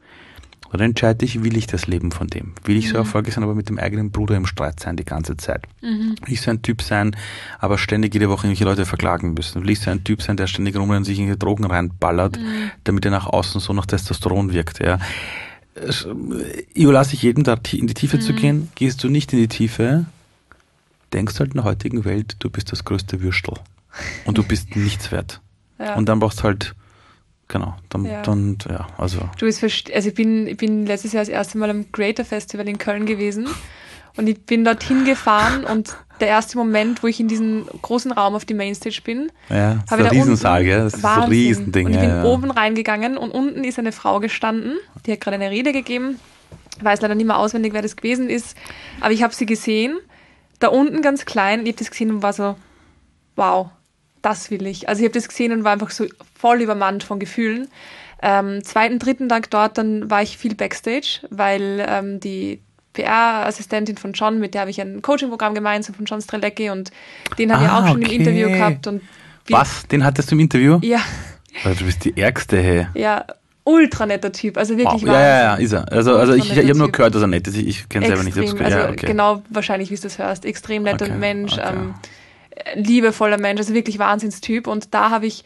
dann entscheide dich, will ich das Leben von dem? Will ich so erfolgreich sein, aber mit dem eigenen Bruder im Streit sein die ganze Zeit? Mhm. Will ich so ein Typ sein, aber ständig jede Woche irgendwelche Leute verklagen müssen? Will ich so ein Typ sein, der ständig rum und sich in die Drogen reinballert, damit er nach außen so nach Testosteron wirkt? Ja? Ich überlasse ich jedem da in die Tiefe zu gehen. Gehst du nicht in die Tiefe, denkst halt in der heutigen Welt, du bist das größte Würstel. Und du bist nichts wert. Ja. Und dann brauchst du halt, genau, dann, Ja. dann ja, also. Du also ich bin, ich bin letztes Jahr das erste Mal am Creator Festival in Köln gewesen und ich bin dorthin gefahren und der erste Moment, wo ich in diesen großen Raum auf die Mainstage bin, Ja, habe ich da Riesensaal, unten- gell? Das ist ein. Riesending. Und ich ja, bin ja. oben reingegangen und unten ist eine Frau gestanden, die hat gerade eine Rede gegeben. Ich weiß leider nicht mehr auswendig, wer das gewesen ist, aber ich habe sie gesehen, da unten ganz klein, ich habe das gesehen und war so, wow, das will ich. Also ich habe das gesehen und war einfach so voll übermannt von Gefühlen. Ähm, zweiten, dritten Tag dort, dann war ich viel Backstage, weil ähm, die PR-Assistentin von John, mit der habe ich ein Coaching-Programm gemeinsam von John Strelecki und den habe ich Ah, auch schon okay. im Interview gehabt. Und Was? Den hattest du im Interview? Ja, Weil Du bist die Ärgste, hey. ja, ultra netter Typ, also Wow. wirklich Ja, ja, ja, Wahnsinn. ist er. Also, also ich, ich habe nur gehört, dass er nett ist. Ich, ich kenne selber nicht. Ich Extrem, gehört. also ja, okay. genau wahrscheinlich, wie du es hörst, extrem netter Okay, Mensch, okay. ähm, äh, liebevoller Mensch, also wirklich Wahnsinnstyp. Und da habe ich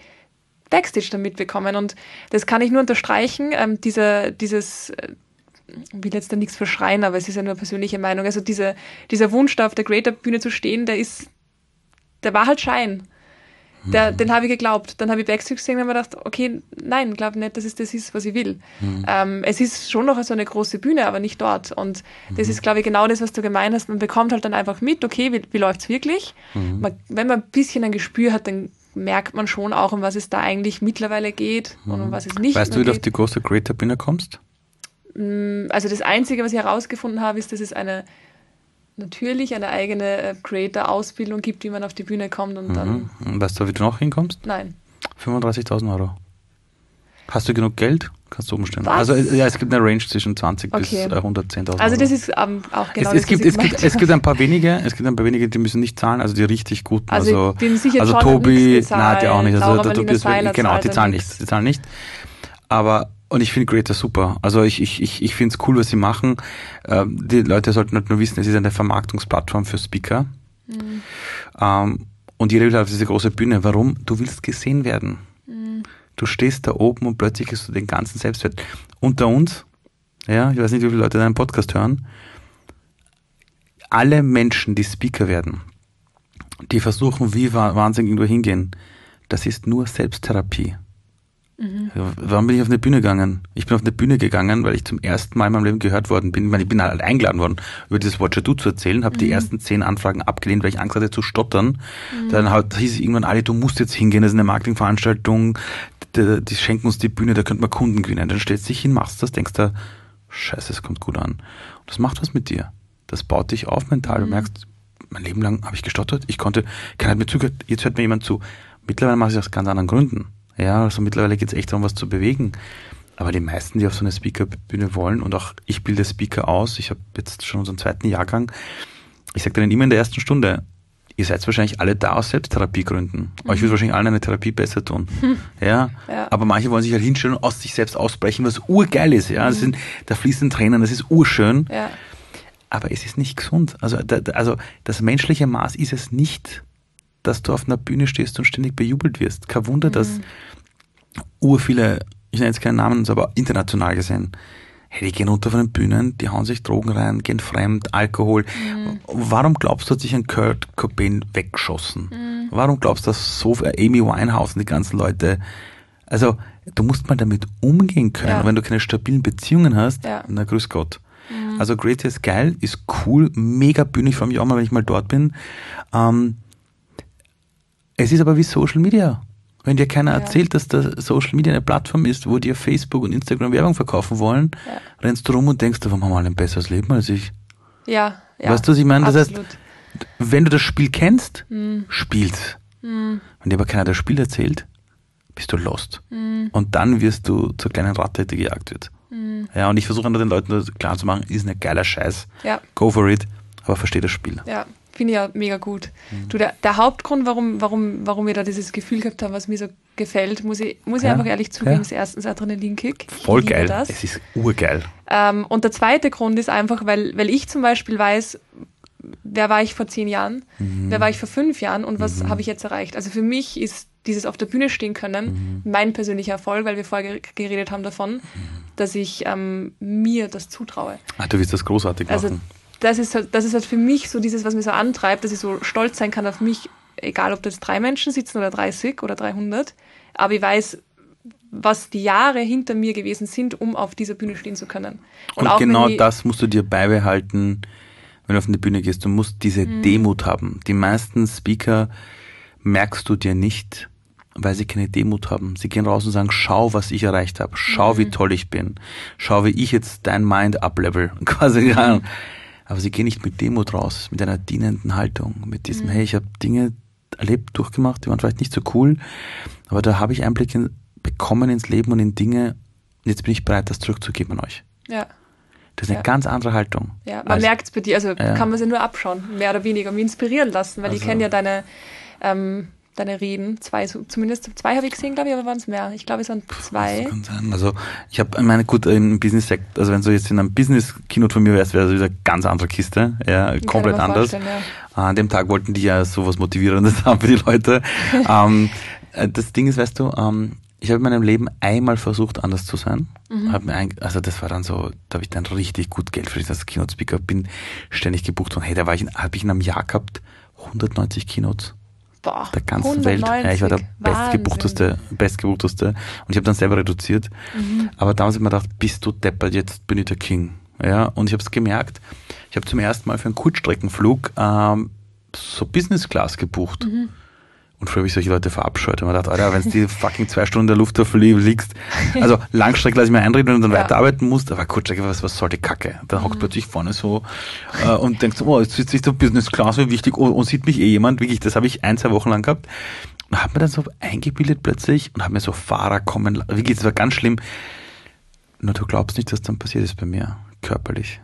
Backstage dann mitbekommen. Und das kann ich nur unterstreichen, ähm, dieser, dieses, äh, will jetzt da nichts verschreien, aber es ist ja nur persönliche Meinung, also diese, dieser Wunsch da auf der Creator-Bühne zu stehen, der ist, der war halt Schein. Der, den habe ich geglaubt. Dann habe ich Backstage gesehen und habe mir gedacht, okay, nein, glaube nicht, dass es das ist, was ich will. Ähm, es ist schon noch so eine große Bühne, aber nicht dort. Und das ist, glaube ich, genau das, was du gemeint hast. Man bekommt halt dann einfach mit, okay, wie, wie läuft's wirklich? Man, wenn man ein bisschen ein Gespür hat, dann merkt man schon auch, um was es da eigentlich mittlerweile geht und um was es nicht Weißt du, wie du auf die große Creator-Bühne kommst? Also das Einzige, was ich herausgefunden habe, ist, dass es eine natürlich eine eigene äh, Creator-Ausbildung gibt, wie man auf die Bühne kommt und dann, Mhm. Weißt du, wie du noch hinkommst? nein. 35.000 Euro. Hast du genug Geld? Kannst du umstellen. Was? Also äh, ja, es gibt eine Range zwischen 20 bis Okay. äh, 110.000 Also Euro. das ist ähm, auch genau es, es, das, gibt, was ich es, gibt, es gibt ein paar wenige, es gibt ein paar wenige, die müssen nicht zahlen, also die richtig guten. Also Also, ich bin sicher, also Tobi, nein, ja auch nicht. Also Marlina Seiler genau, die zahlen nichts. nicht, die zahlen nicht. Aber und ich finde Creator super. Also ich, ich, ich, ich finde es cool, was sie machen. Ähm, die Leute sollten halt nur wissen, es ist eine Vermarktungsplattform für Speaker. Mhm. Ähm, und jeder will auf diese große Bühne. Warum? Du willst gesehen werden. Mhm. Du stehst da oben und plötzlich hast du den ganzen Selbstwert. Unter uns, ja, ich weiß nicht, wie viele Leute deinen Podcast hören, alle Menschen, die Speaker werden, die versuchen, wie wa- Wahnsinn irgendwo hingehen, das ist nur Selbsttherapie. Ja, Warum bin ich auf eine Bühne gegangen? Ich bin auf eine Bühne gegangen, weil ich zum ersten Mal in meinem Leben gehört worden bin. Ich, meine, ich bin halt eingeladen worden, über dieses Watcher Do zu erzählen, habe die ersten zehn Anfragen abgelehnt, weil ich Angst hatte zu stottern. Dann halt, hieß es irgendwann, Ali, du musst jetzt hingehen, das ist eine Marketingveranstaltung, die, die schenken uns die Bühne, da könnte man Kunden gewinnen. Dann stellst du dich hin, machst das, denkst du, scheiße, es kommt gut an. Und das macht was mit dir. Das baut dich auf mental. Du merkst, mein Leben lang habe ich gestottert, ich konnte, keiner hat mir zugehört, jetzt hört mir jemand zu. Mittlerweile mache ich das aus ganz anderen Gründen. Ja, also mittlerweile geht es echt darum, was zu bewegen. Aber die meisten, die auf so eine Speakerbühne wollen, und auch ich bilde Speaker aus, ich habe jetzt schon unseren zweiten Jahrgang, ich sage denen immer in der ersten Stunde, ihr seid wahrscheinlich alle da aus Selbsttherapiegründen. Euch wird wahrscheinlich allen eine Therapie besser tun. Ja? Ja. Aber manche wollen sich halt hinstellen und aus sich selbst ausbrechen, was urgeil ist. Ja? Das sind, da fließen Tränen, das ist urschön Ja, aber es ist nicht gesund. Also, da, also das menschliche Maß ist es nicht, dass du auf einer Bühne stehst und ständig bejubelt wirst. Kein Wunder, dass ur viele, ich nenne jetzt keinen Namen, aber international gesehen, hey, die gehen runter von den Bühnen, die hauen sich Drogen rein, gehen fremd, Alkohol. Warum glaubst du, hat sich ein Kurt Cobain weggeschossen? Warum glaubst du, dass so Amy Winehouse und die ganzen Leute, also du musst mal damit umgehen können. Ja. Wenn du keine stabilen Beziehungen hast, Ja. na grüß Gott. Also Great ist geil, ist cool, mega Bühne, ich freue mich auch mal, wenn ich mal dort bin. Ähm, es ist aber wie Social Media. Wenn dir keiner Ja. erzählt, dass der Social Media eine Plattform ist, wo dir Facebook und Instagram Werbung verkaufen wollen, Ja. rennst du rum und denkst, warum haben alle ein besseres Leben als ich? ja, ja. Weißt du, was ich meine? Das heißt, absolut. wenn du das Spiel kennst, Mhm. spiel's. Wenn dir aber keiner das Spiel erzählt, bist du lost. Mhm. Und dann wirst du zur kleinen Ratte, die gejagt wird. Ja, und ich versuche den Leuten klar zu machen, ist ein geiler Scheiß. Ja. Go for it, aber versteh das Spiel. Ja, finde ich ja mega gut. Mhm. Du, der, der Hauptgrund, warum, warum, warum wir da dieses Gefühl gehabt haben, was mir so gefällt, muss ich, muss ich Ja, einfach ehrlich zugeben, ja. ist erstens Adrenalinkick. Ich Voll geil. Das. Es ist urgeil. Ähm, und der zweite Grund ist einfach, weil, weil ich zum Beispiel weiß, wer war ich vor zehn Jahren, Mhm. wer war ich vor fünf Jahren und was habe ich jetzt erreicht. Also für mich ist dieses auf der Bühne stehen können Mhm. mein persönlicher Erfolg, weil wir vorher ge- geredet haben davon, Mhm. dass ich ähm, mir das zutraue. Ach, du wirst das großartig Also machen. Das ist, halt, das ist halt für mich so dieses, was mich so antreibt, dass ich so stolz sein kann auf mich, egal ob da jetzt drei Menschen sitzen oder 30 oder 300. Aber ich weiß, was die Jahre hinter mir gewesen sind, um auf dieser Bühne stehen zu können. Und, Und genau das musst du dir beibehalten, wenn du auf eine Bühne gehst. Du musst diese mhm. Demut haben. Die meisten Speaker merkst du dir nicht, weil sie keine Demut haben. Sie gehen raus und sagen, schau, was ich erreicht habe, schau, mhm. wie toll ich bin, schau, wie ich jetzt dein Mind uplevel, quasi. Mhm. Aber sie gehen nicht mit Demut raus, mit einer dienenden Haltung, mit diesem, mhm. hey, ich habe Dinge erlebt, durchgemacht, die waren vielleicht nicht so cool, aber da habe ich Einblicke bekommen ins Leben und in Dinge und jetzt bin ich bereit, das zurückzugeben an euch. Ja. Das ist eine ja. ganz andere Haltung. Ja, man merkt es bei dir, also ja. kann man sie nur abschauen, mehr oder weniger, und inspirieren lassen, weil also, ich kenne ja deine ähm, deine Reden. Zwei, zumindest zwei habe ich gesehen, glaube ich, aber waren es mehr. Ich glaube, es waren zwei. Das kann sein. Also ich habe meine gut im Business Sekt, also wenn du jetzt in einem Business Keynote von mir wärst, wäre das wieder eine ganz andere Kiste, ja, komplett anders. Ja. An dem Tag wollten die ja sowas motivierendes haben für die Leute. ähm, äh, das Ding ist, weißt du, ähm, ich habe in meinem Leben einmal versucht, anders zu sein. Mhm. Ein, also das war dann so, da habe ich dann richtig gut Geld verdient als Keynote Speaker, bin ständig gebucht und hey, da war ich, habe ich in einem Jahr gehabt 190 Keynotes. Boah, der ganzen 190. Welt. Ja, ich war der bestgebuchteste, bestgebuchteste. Und ich habe dann selber reduziert. Mhm. Aber damals habe ich mir gedacht, bist du deppert, jetzt bin ich der King. Ja, und ich habe es gemerkt. Ich habe zum ersten Mal für einen Kurzstreckenflug ähm, so Business Class gebucht. Mhm. Und früher habe ich solche Leute verabscheut. Und man dachte, Alter, wenn du die fucking zwei Stunden in der Luft liegst, also Langstrecke lasse ich mir einreden und dann ja. weiterarbeiten musst, aber Kurzstrecke, was, was soll die Kacke? Dann hockt mhm. plötzlich vorne so äh, und denkst, oh, jetzt sitzt sich so Business Class, wie wichtig, oh, und sieht mich eh jemand, wirklich, das habe ich ein, zwei Wochen lang gehabt. Und habe mir dann so eingebildet plötzlich und habe mir so Fahrer kommen, wirklich, das war ganz schlimm. Nur du glaubst nicht, was dann passiert ist bei mir, körperlich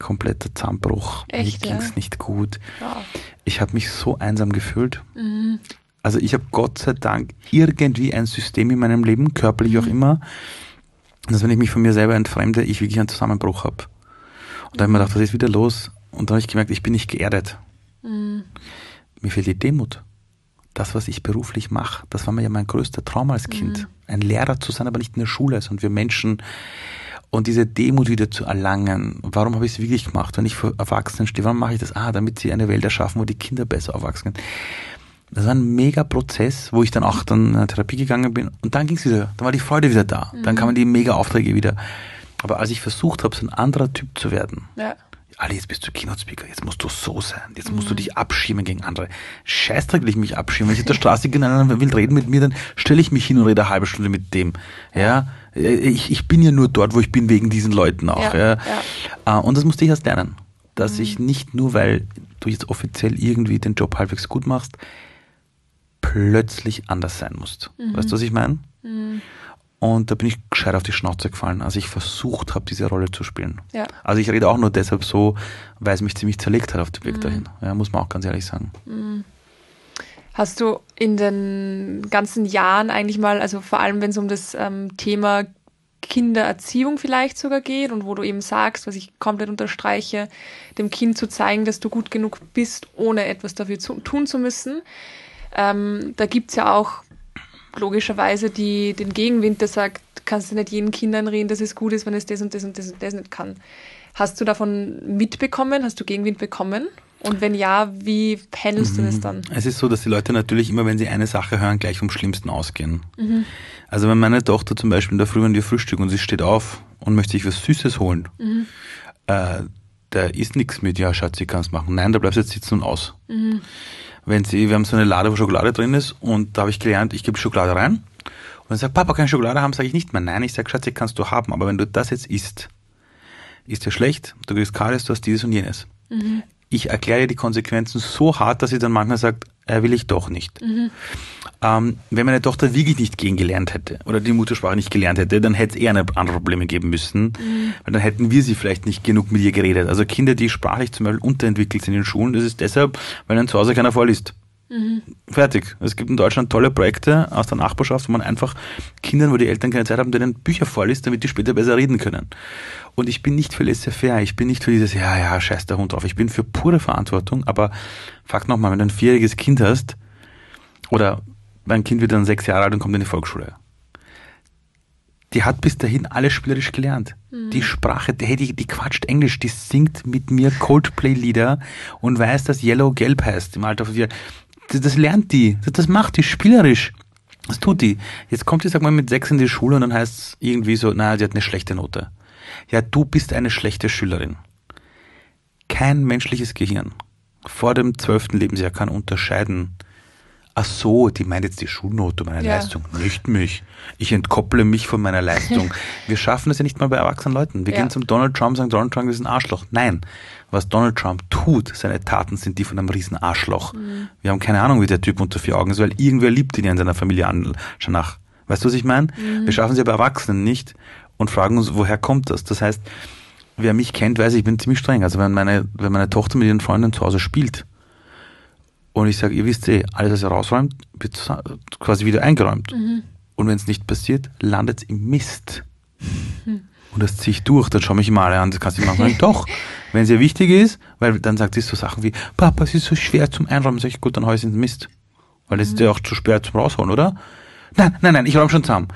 kompletter Zusammenbruch. Echt, Mir ging es ja? nicht gut. Wow. Ich habe mich so einsam gefühlt. Mhm. Also ich habe Gott sei Dank irgendwie ein System in meinem Leben, körperlich mhm. auch immer, dass wenn ich mich von mir selber entfremde, ich wirklich einen Zusammenbruch habe. Und da habe ich mir gedacht, was ist wieder los? Und da habe ich gemerkt, ich bin nicht geerdet. Mhm. Mir fehlt die Demut. Das, was ich beruflich mache, das war mir ja mein größter Traum als Kind. Mhm. Ein Lehrer zu sein, aber nicht in der Schule, sondern wir Menschen und diese Demut wieder zu erlangen. Warum habe ich es wirklich gemacht? Wenn ich vor Erwachsenen stehe, warum mache ich das? Ah, damit sie eine Welt erschaffen, wo die Kinder besser aufwachsen können. Das war ein mega Prozess, wo ich dann auch dann in eine Therapie gegangen bin und dann ging es wieder, dann war die Freude wieder da. Mhm. Dann kamen die mega Aufträge wieder. Aber als ich versucht habe, so ein anderer Typ zu werden, ja. Ali, jetzt bist du Keynote-Speaker, jetzt musst du so sein, jetzt musst du mhm. dich abschirmen gegen andere. Scheißdreck will ich mich abschirmen. Wenn ich auf der Straße gehe einer will reden mit mir, dann stelle ich mich hin und rede eine halbe Stunde mit dem. Ja, ich, ich bin ja nur dort, wo ich bin, wegen diesen Leuten auch. Ja, ja. ja. Äh, und das musste ich erst lernen, dass mhm. ich nicht nur, weil du jetzt offiziell irgendwie den Job halbwegs gut machst, plötzlich anders sein musst. Mhm. Weißt du, was ich meine? Mhm. Und da bin ich gescheit auf die Schnauze gefallen, als ich versucht habe, diese Rolle zu spielen. Ja. Also ich rede auch nur deshalb so, weil es mich ziemlich zerlegt hat auf dem Weg mhm. dahin. Ja, muss man auch ganz ehrlich sagen. Mhm. Hast du in den ganzen Jahren eigentlich mal, also vor allem wenn es um das ähm, Thema Kindererziehung vielleicht sogar geht und wo du eben sagst, was ich komplett unterstreiche, dem Kind zu zeigen, dass du gut genug bist, ohne etwas dafür zu, tun zu müssen. Ähm, da gibt es ja auch logischerweise die, den Gegenwind, der sagt, kannst du nicht jeden Kindern reden, dass es gut ist, wenn es das und das und das und das nicht kann. Hast du davon mitbekommen? Hast du Gegenwind bekommen? Und wenn ja, wie handelst mhm. du das mhm. dann? Es ist so, dass die Leute natürlich immer, wenn sie eine Sache hören, gleich vom Schlimmsten ausgehen. Mhm. Also wenn meine Tochter zum Beispiel in der Früh, wenn wir frühstücken und sie steht auf und möchte sich was Süßes holen, mhm. äh, da ist nichts mit, ja Schatzi, kannst machen. Nein, da bleibst du jetzt sitzen und aus. Wenn sie, wir haben so eine Lade, wo Schokolade drin ist und da habe ich gelernt, ich gebe Schokolade rein und dann sagt Papa, keine Schokolade haben, sage ich nicht mehr. Nein, ich sage, Schatz, kannst du haben, aber wenn du das jetzt isst, ist dir schlecht, du kriegst Karies, du hast dieses und jenes. Mhm. Ich erkläre die Konsequenzen so hart, dass sie dann manchmal sagt, er will ich doch nicht. Mhm. Ähm, wenn meine Tochter wirklich nicht gehen gelernt hätte oder die Muttersprache nicht gelernt hätte, dann hätte es eher andere Probleme geben müssen, mhm. weil dann hätten wir sie vielleicht nicht genug mit ihr geredet. Also Kinder, die sprachlich zum Beispiel unterentwickelt sind in den Schulen, das ist deshalb, weil ihnen zu Hause keiner vorliest. Mhm. Fertig. Es gibt in Deutschland tolle Projekte aus der Nachbarschaft, wo man einfach Kindern, wo die Eltern keine Zeit haben, denen Bücher vorliest, damit die später besser reden können. Und ich bin nicht für laissez-faire, ich bin nicht für dieses, ja, ja, scheiß der Hund drauf. Ich bin für pure Verantwortung, aber frag nochmal, wenn du ein vierjähriges Kind hast, oder mein Kind wird dann sechs Jahre alt und kommt in die Volksschule. die hat bis dahin alles spielerisch gelernt. Die Sprache, hey, die, die quatscht Englisch, die singt mit mir Coldplay-Lieder und weiß, dass Yellow gelb heißt im Alter von vier. Das, das lernt die, das, das macht die spielerisch. Das tut die. Jetzt kommt die, sag mal, mit sechs in die Schule und dann heißt es irgendwie so, naja, die hat eine schlechte Note. Ja, du bist eine schlechte Schülerin. Kein menschliches Gehirn vor dem zwölften Lebensjahr kann unterscheiden, ach so, die meint jetzt die Schulnote, meine Ja. Leistung, nicht mich. Ich entkopple mich von meiner Leistung. Wir schaffen das ja nicht mal bei erwachsenen Leuten. Wir Ja. gehen zum Donald Trump und sagen, Donald Trump ist ein Arschloch. Nein, was Donald Trump tut, seine Taten sind die von einem riesen Arschloch. Wir haben keine Ahnung, wie der Typ unter vier Augen ist, weil irgendwer liebt ihn ja in seiner Familie an, schon nach. Weißt du, was ich meine? Wir schaffen es ja bei Erwachsenen nicht und fragen uns, woher kommt das? Das heißt, wer mich kennt, weiß, ich bin ziemlich streng. Also wenn meine, wenn meine Tochter mit ihren Freunden zu Hause spielt und ich sage, ihr wisst eh, alles, was ihr rausräumt, wird quasi wieder eingeräumt. Und wenn es nicht passiert, landet es im Mist. Und das ziehe ich durch, dann schaue ich immer alle an, das kannst du machen. Doch, wenn es ihr wichtig ist, weil dann sagt sie so Sachen wie, Papa, es ist so schwer zum Einräumen, sag ich, gut, dann hau ich es ins Mist. Weil es ist ja auch zu schwer zum Rausholen, oder? Nein, nein, nein, ich räume schon zusammen.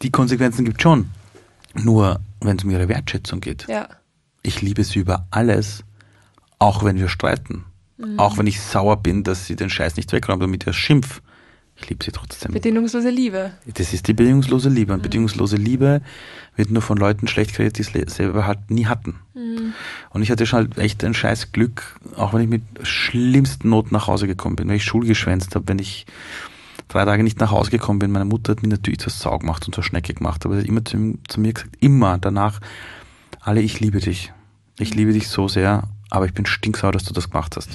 Die Konsequenzen gibt schon. Nur, wenn es um ihre Wertschätzung geht. Ja. Ich liebe sie über alles, auch wenn wir streiten. Auch wenn ich sauer bin, dass sie den Scheiß nicht wegräumt, damit er schimpf. Ich liebe sie trotzdem. Bedingungslose Liebe. Das ist die bedingungslose Liebe. Und bedingungslose Liebe wird nur von Leuten schlecht geredet, die es selber halt nie hatten. Und ich hatte schon halt echt ein scheiß Glück, auch wenn ich mit schlimmsten Not nach Hause gekommen bin, wenn ich Schule geschwänzt habe, wenn ich drei Tage nicht nach Hause gekommen bin. Meine Mutter hat mir natürlich zur Sau gemacht und zur Schnecke gemacht, aber sie hat immer zu, zu mir gesagt, immer danach, alle, ich liebe dich. Ich liebe dich so sehr, aber ich bin stinksauer, dass du das gemacht hast.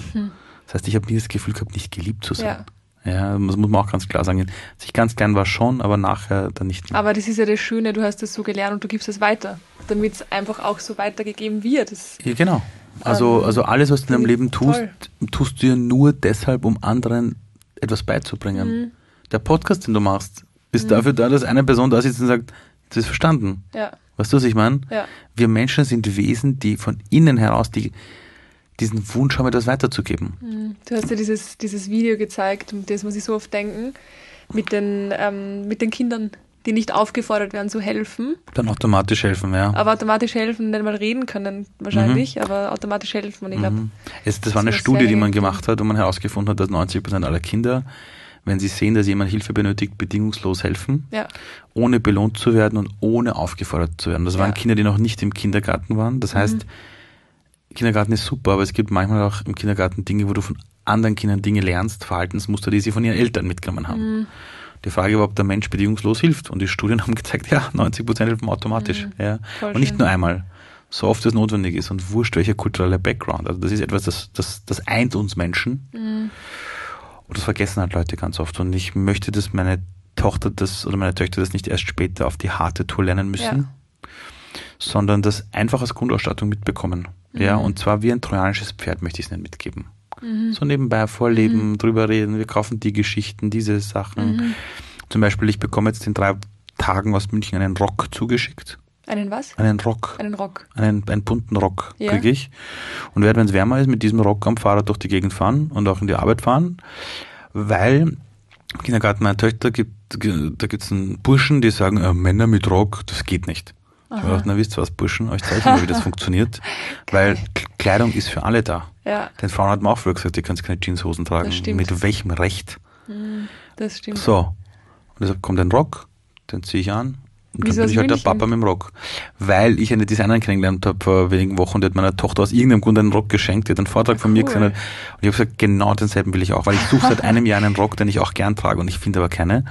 Das heißt, ich habe nie das Gefühl gehabt, nicht geliebt zu sein. Ja. Ja, das muss man auch ganz klar sagen. Dass ich ganz gern war schon, aber nachher dann nicht mehr. Aber das ist ja das Schöne, du hast es so gelernt und du gibst es weiter, damit es einfach auch so weitergegeben wird. Das, Ja, genau. Also, Ähm, also alles, was du in deinem Leben tust, toll. tust du ja nur deshalb, um anderen etwas beizubringen. Mhm. Der Podcast, den du machst, ist dafür da, dass eine Person da sitzt und sagt, das ist verstanden. ja, Weißt du, was ich meine? ja, Wir Menschen sind Wesen, die von innen heraus die, diesen Wunsch haben, etwas weiterzugeben. Mhm. Du hast ja dieses, dieses Video gezeigt, und das muss ich so oft denken, mit den, ähm, mit den Kindern, die nicht aufgefordert werden zu helfen, Dann automatisch helfen, ja. aber automatisch helfen, nicht mal reden können wahrscheinlich, aber automatisch helfen. Und ich glaube, Mhm. Es, das war eine Das war Studie, sehr die man gemacht hat, wo man herausgefunden hat, dass 90 Prozent aller Kinder, wenn sie sehen, dass jemand Hilfe benötigt, bedingungslos helfen, ja, ohne belohnt zu werden und ohne aufgefordert zu werden. Das waren Ja. Kinder, die noch nicht im Kindergarten waren. Das heißt, Kindergarten ist super, aber es gibt manchmal auch im Kindergarten Dinge, wo du von anderen Kindern Dinge lernst, Verhaltensmuster, die sie von ihren Eltern mitgenommen haben. Die Frage war, ob der Mensch bedingungslos hilft. Und die Studien haben gezeigt, ja, 90 Prozent helfen automatisch. Ja. Voll Und nicht schön. nur einmal. So oft es notwendig ist und wurscht welcher kulturelle Background. Also das ist etwas, das, das, das eint uns Menschen. Und das vergessen halt Leute ganz oft. Und ich möchte, dass meine Tochter das oder meine Töchter das nicht erst später auf die harte Tour lernen müssen, sondern das einfach als Grundausstattung mitbekommen. Ja, und zwar wie ein trojanisches Pferd möchte ich es ihnen mitgeben. So nebenbei vorleben, drüber reden, wir kaufen die Geschichten, diese Sachen. Zum Beispiel, ich bekomme jetzt in drei Tagen aus München einen Rock zugeschickt. Einen was? Einen Rock. Einen Rock. Einen, einen bunten Rock Ja. kriege ich. Und werde, wenn es wärmer ist, mit diesem Rock am Fahrrad durch die Gegend fahren und auch in die Arbeit fahren, weil im Kindergarten meiner Töchter gibt, da gibt es einen Burschen, die sagen, äh, Männer mit Rock, das geht nicht. Ich habe gedacht, na wisst ihr was, Burschen, euch zeige ich mal, wie das funktioniert. Weil Kleidung ist für alle da. Ja, Den Frauen hat man auch früher gesagt, ihr könnt keine Jeanshosen tragen. Mit welchem Recht? das stimmt. So. Und deshalb kommt ein Rock, den ziehe ich an. Und Wieso dann bin ich halt der? Papa mit dem Rock. Weil ich eine Designerin kennengelernt habe vor wenigen Wochen, die hat meiner Tochter aus irgendeinem Grund einen Rock geschenkt, die hat einen Vortrag von mir Cool. gesehen. hat. Und ich habe gesagt, genau denselben will ich auch, weil ich suche seit einem Jahr einen Rock, den ich auch gern trage und ich finde aber keine.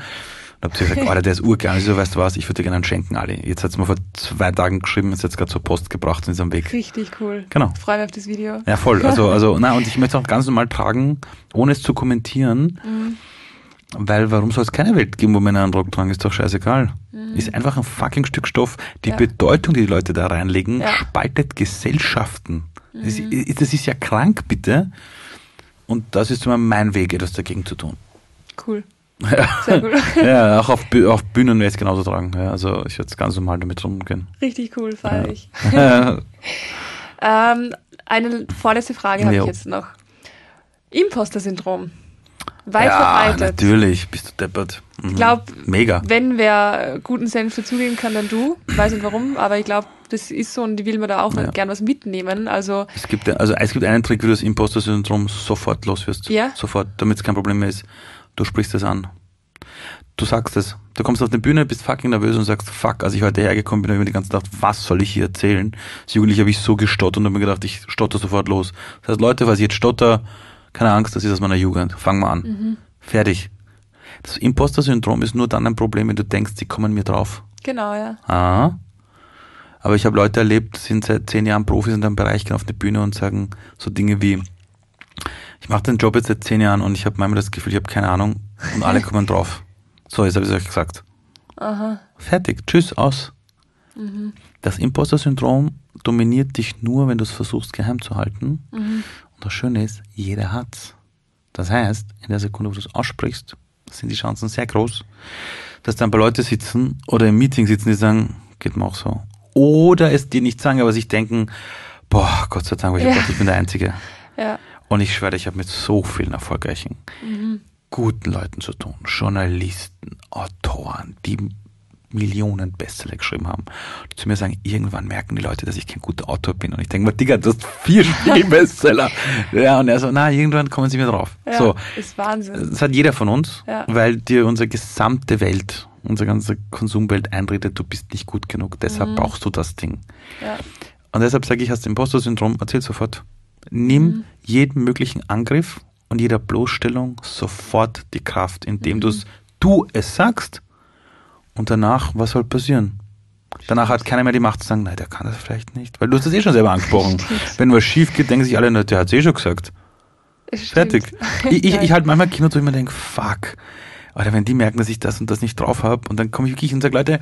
Und habe sie gesagt, Alter, der ist urgeil. Und ich so, weißt du was, ich würde dir gerne einen schenken, Ali. Jetzt hat sie mir vor zwei Tagen geschrieben, ist jetzt gerade zur Post gebracht und ist am Weg. Richtig cool. Genau. Ich freue mich auf das Video. Ja, voll. Also, also, na, und ich möchte es auch ganz normal tragen, ohne es zu kommentieren. Weil warum soll es keine Welt geben, wo Männer einen Rock tragen? Ist doch scheißegal. Ist einfach ein fucking Stück Stoff. Die Ja. Bedeutung, die die Leute da reinlegen, Ja. spaltet Gesellschaften. Das, ist, das ist ja krank, bitte. Und das ist immer mein Weg, etwas dagegen zu tun. Cool. Ja, Sehr gut. ja auch auf, auf Bühnen werde ich es genauso tragen. Ja, also ich werde es ganz normal damit rumgehen. Richtig cool, feiere Ja. ich. Ähm, eine vorletzte Frage habe ich jetzt noch. Imposter-Syndrom. Weit ja, verbreitet. natürlich, bist du deppert. Mhm. Ich glaube, Mega. wenn wer guten Senf dazugeben kann, dann du. Ich weiß nicht warum, aber ich glaube, das ist so und die will man da auch Ja. gern was mitnehmen. Also, Es gibt, also es gibt einen Trick, wie du das Imposter-Syndrom sofort los wirst. Ja? Sofort, damit es kein Problem mehr ist. Du sprichst es an. Du sagst es. Du kommst auf die Bühne, bist fucking nervös und sagst, fuck, als ich heute hergekommen bin, habe ich mir die ganze Zeit gedacht, was soll ich hier erzählen? Als Jugendlicher habe ich so gestottert und habe mir gedacht, ich stotter sofort los. Das heißt, Leute, falls ich jetzt stotter, keine Angst, das ist aus meiner Jugend. Fang mal an. Fertig. Das Imposter-Syndrom ist nur dann ein Problem, wenn du denkst, sie kommen mir drauf. genau, ja. Ah. Aber ich habe Leute erlebt, sind seit zehn Jahren Profis in einem Bereich, gehen auf die Bühne und sagen so Dinge wie, ich mache den Job jetzt seit zehn Jahren und ich habe manchmal das Gefühl, ich habe keine Ahnung und alle kommen drauf. So, jetzt habe ich es euch gesagt. Aha. Fertig, tschüss, aus. Das Imposter-Syndrom dominiert dich nur, wenn du es versuchst geheim zu halten. Und das Schöne ist, jeder hat's. Das heißt, in der Sekunde, wo du es aussprichst, sind die Chancen sehr groß, dass dann ein paar Leute sitzen oder im Meeting sitzen, die sagen, geht mir auch so. Oder es dir nicht sagen, aber sich denken, boah, Gott sei Dank, weil ich Ja. gedacht, ich bin der Einzige. Ja. Und ich schwöre, ich habe mit so vielen erfolgreichen, guten Leuten zu tun. Journalisten, Autoren, die Millionen Bestseller geschrieben haben. Zu mir sagen, irgendwann merken die Leute, dass ich kein guter Autor bin. Und ich denke mir, Digga, du hast vier Spiegel-Bestseller. ja, und er so, na, irgendwann kommen sie mir drauf. Ja, So, ist Wahnsinn. das hat jeder von uns, Ja. weil dir unsere gesamte Welt, unsere ganze Konsumwelt einredet, du bist nicht gut genug. Deshalb brauchst du das Ding. Ja. Und deshalb sage ich, hast du Imposter-Syndrom, erzähl sofort. Nimm Mhm. jeden möglichen Angriff und jeder Bloßstellung sofort die Kraft, indem Mhm. du es sagst und danach, was soll passieren? Danach hat keiner mehr die Macht zu sagen, nein, der kann das vielleicht nicht. Weil du hast das eh schon selber angesprochen. Wenn was schief geht, denken sich alle, na, der hat es eh schon gesagt. Es stimmt. Fertig. Ich, ich, ich halt manchmal Kino zu immer denke, fuck. Oder wenn die merken, dass ich das und das nicht drauf habe und dann komme ich wirklich und sage, Leute,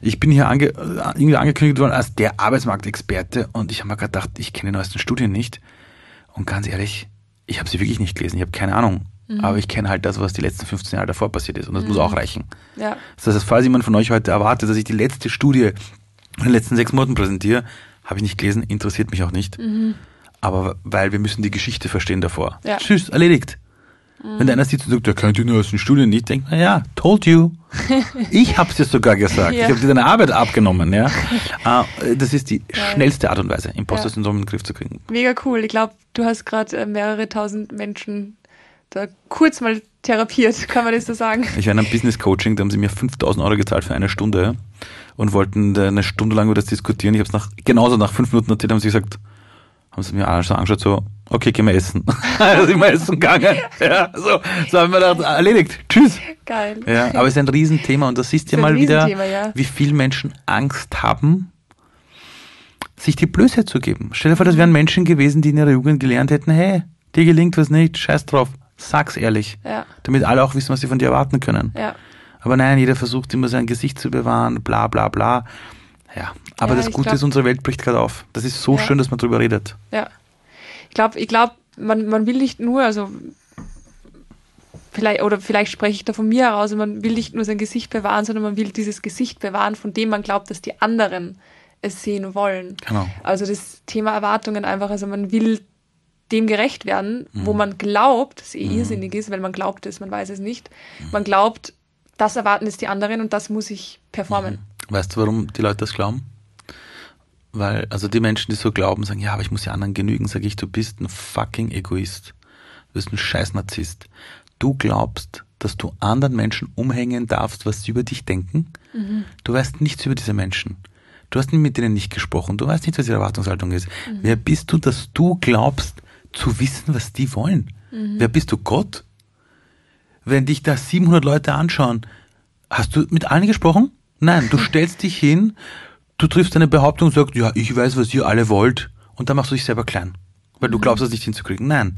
ich bin hier ange, äh, irgendwie angekündigt worden als der Arbeitsmarktexperte und ich habe mir gedacht, ich kenne die neuesten Studien nicht. Und ganz ehrlich, ich habe sie wirklich nicht gelesen, ich habe keine Ahnung. Aber ich kenne halt das, was die letzten 15 Jahre davor passiert ist und das muss auch reichen. Ja. Das heißt, falls jemand von euch heute erwartet, dass ich die letzte Studie in den letzten sechs Monaten präsentiere, habe ich nicht gelesen, interessiert mich auch nicht. Aber weil wir müssen die Geschichte verstehen davor. Ja. Tschüss, erledigt. Wenn der einer sieht und sagt, der kennt die neuesten Studien nicht, denkt man, ja, told you. Ich hab's dir sogar gesagt. Ja. Ich habe dir deine Arbeit abgenommen. Ja. Äh, das ist die schnellste Art und Weise, Imposter-Syndrom in den Griff zu kriegen. Mega cool. Ich glaube, du hast gerade äh, mehrere tausend Menschen da kurz mal therapiert, kann man das so sagen? Ich war in einem Business Coaching, da haben sie mir 5000 Euro gezahlt für eine Stunde und wollten eine Stunde lang über das diskutieren. Ich habe es nach, genauso nach fünf Minuten erzählt, haben sie gesagt, haben sie mir so angeschaut, so, okay, gehen wir essen. da sind wir essen gegangen. Ja, so, so haben wir gedacht, erledigt, tschüss. Geil. Ja, aber es ist ein Riesenthema und das siehst du ein mal wieder, ja. wie viel Menschen Angst haben, sich die Blöße zu geben. Stell dir vor, das wären Menschen gewesen, die in ihrer Jugend gelernt hätten, hey, dir gelingt was nicht, scheiß drauf, sag's ehrlich. Ja. Damit alle auch wissen, was sie von dir erwarten können. Ja. Aber nein, jeder versucht immer sein Gesicht zu bewahren, bla bla bla. Ja, aber Ja, das Gute glaub- ist, unsere Welt bricht gerade auf. Das ist so Ja. schön, dass man drüber redet. Ja. Ich glaube, ich glaub, man, man will nicht nur, also vielleicht, oder vielleicht spreche ich da von mir heraus, man will nicht nur sein Gesicht bewahren, sondern man will dieses Gesicht bewahren, von dem man glaubt, dass die anderen es sehen wollen. Genau. Also das Thema Erwartungen einfach, also man will dem gerecht werden, wo man glaubt, dass eh irrsinnig ist, weil man glaubt es, man weiß es nicht. Man glaubt, das erwarten jetzt die anderen und das muss ich performen. Weißt du, warum die Leute das glauben? Weil, also die Menschen, die so glauben, sagen, ja, aber ich muss ja anderen genügen, sage ich, du bist ein fucking Egoist. Du bist ein scheiß Narzisst. Du glaubst, dass du anderen Menschen umhängen darfst, was sie über dich denken. Du weißt nichts über diese Menschen. Du hast mit denen nicht gesprochen. Du weißt nicht, was ihre Erwartungshaltung ist. Wer bist du, dass du glaubst, zu wissen, was die wollen? Wer bist du, Gott? Wenn dich da 700 Leute anschauen, hast du mit allen gesprochen? Nein, du stellst dich hin, du triffst eine Behauptung und sagst, ja, ich weiß, was ihr alle wollt, und dann machst du dich selber klein, weil du glaubst, das nicht hinzukriegen. Nein,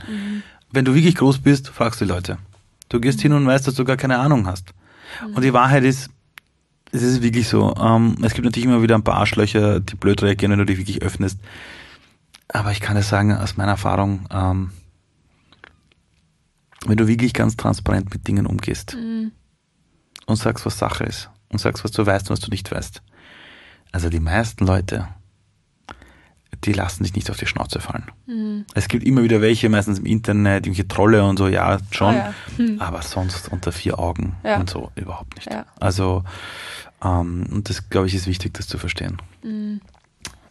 wenn du wirklich groß bist, fragst du die Leute. Du gehst hin und weißt, dass du gar keine Ahnung hast. Und die Wahrheit ist, es ist wirklich so, ähm, es gibt natürlich immer wieder ein paar Arschlöcher, die blöd reagieren, wenn du dich wirklich öffnest. Aber ich kann es sagen, aus meiner Erfahrung, ähm, wenn du wirklich ganz transparent mit Dingen umgehst und sagst, was Sache ist und sagst, was du weißt und was du nicht weißt. Also die meisten Leute, die lassen sich nicht auf die Schnauze fallen. Mhm. Es gibt immer wieder welche, meistens im Internet, irgendwelche Trolle und so, ja, schon. Oh ja. Hm. Aber sonst unter vier Augen ja. und so überhaupt nicht. Ja. Also, ähm, und das, glaube ich, ist wichtig, das zu verstehen. Mhm.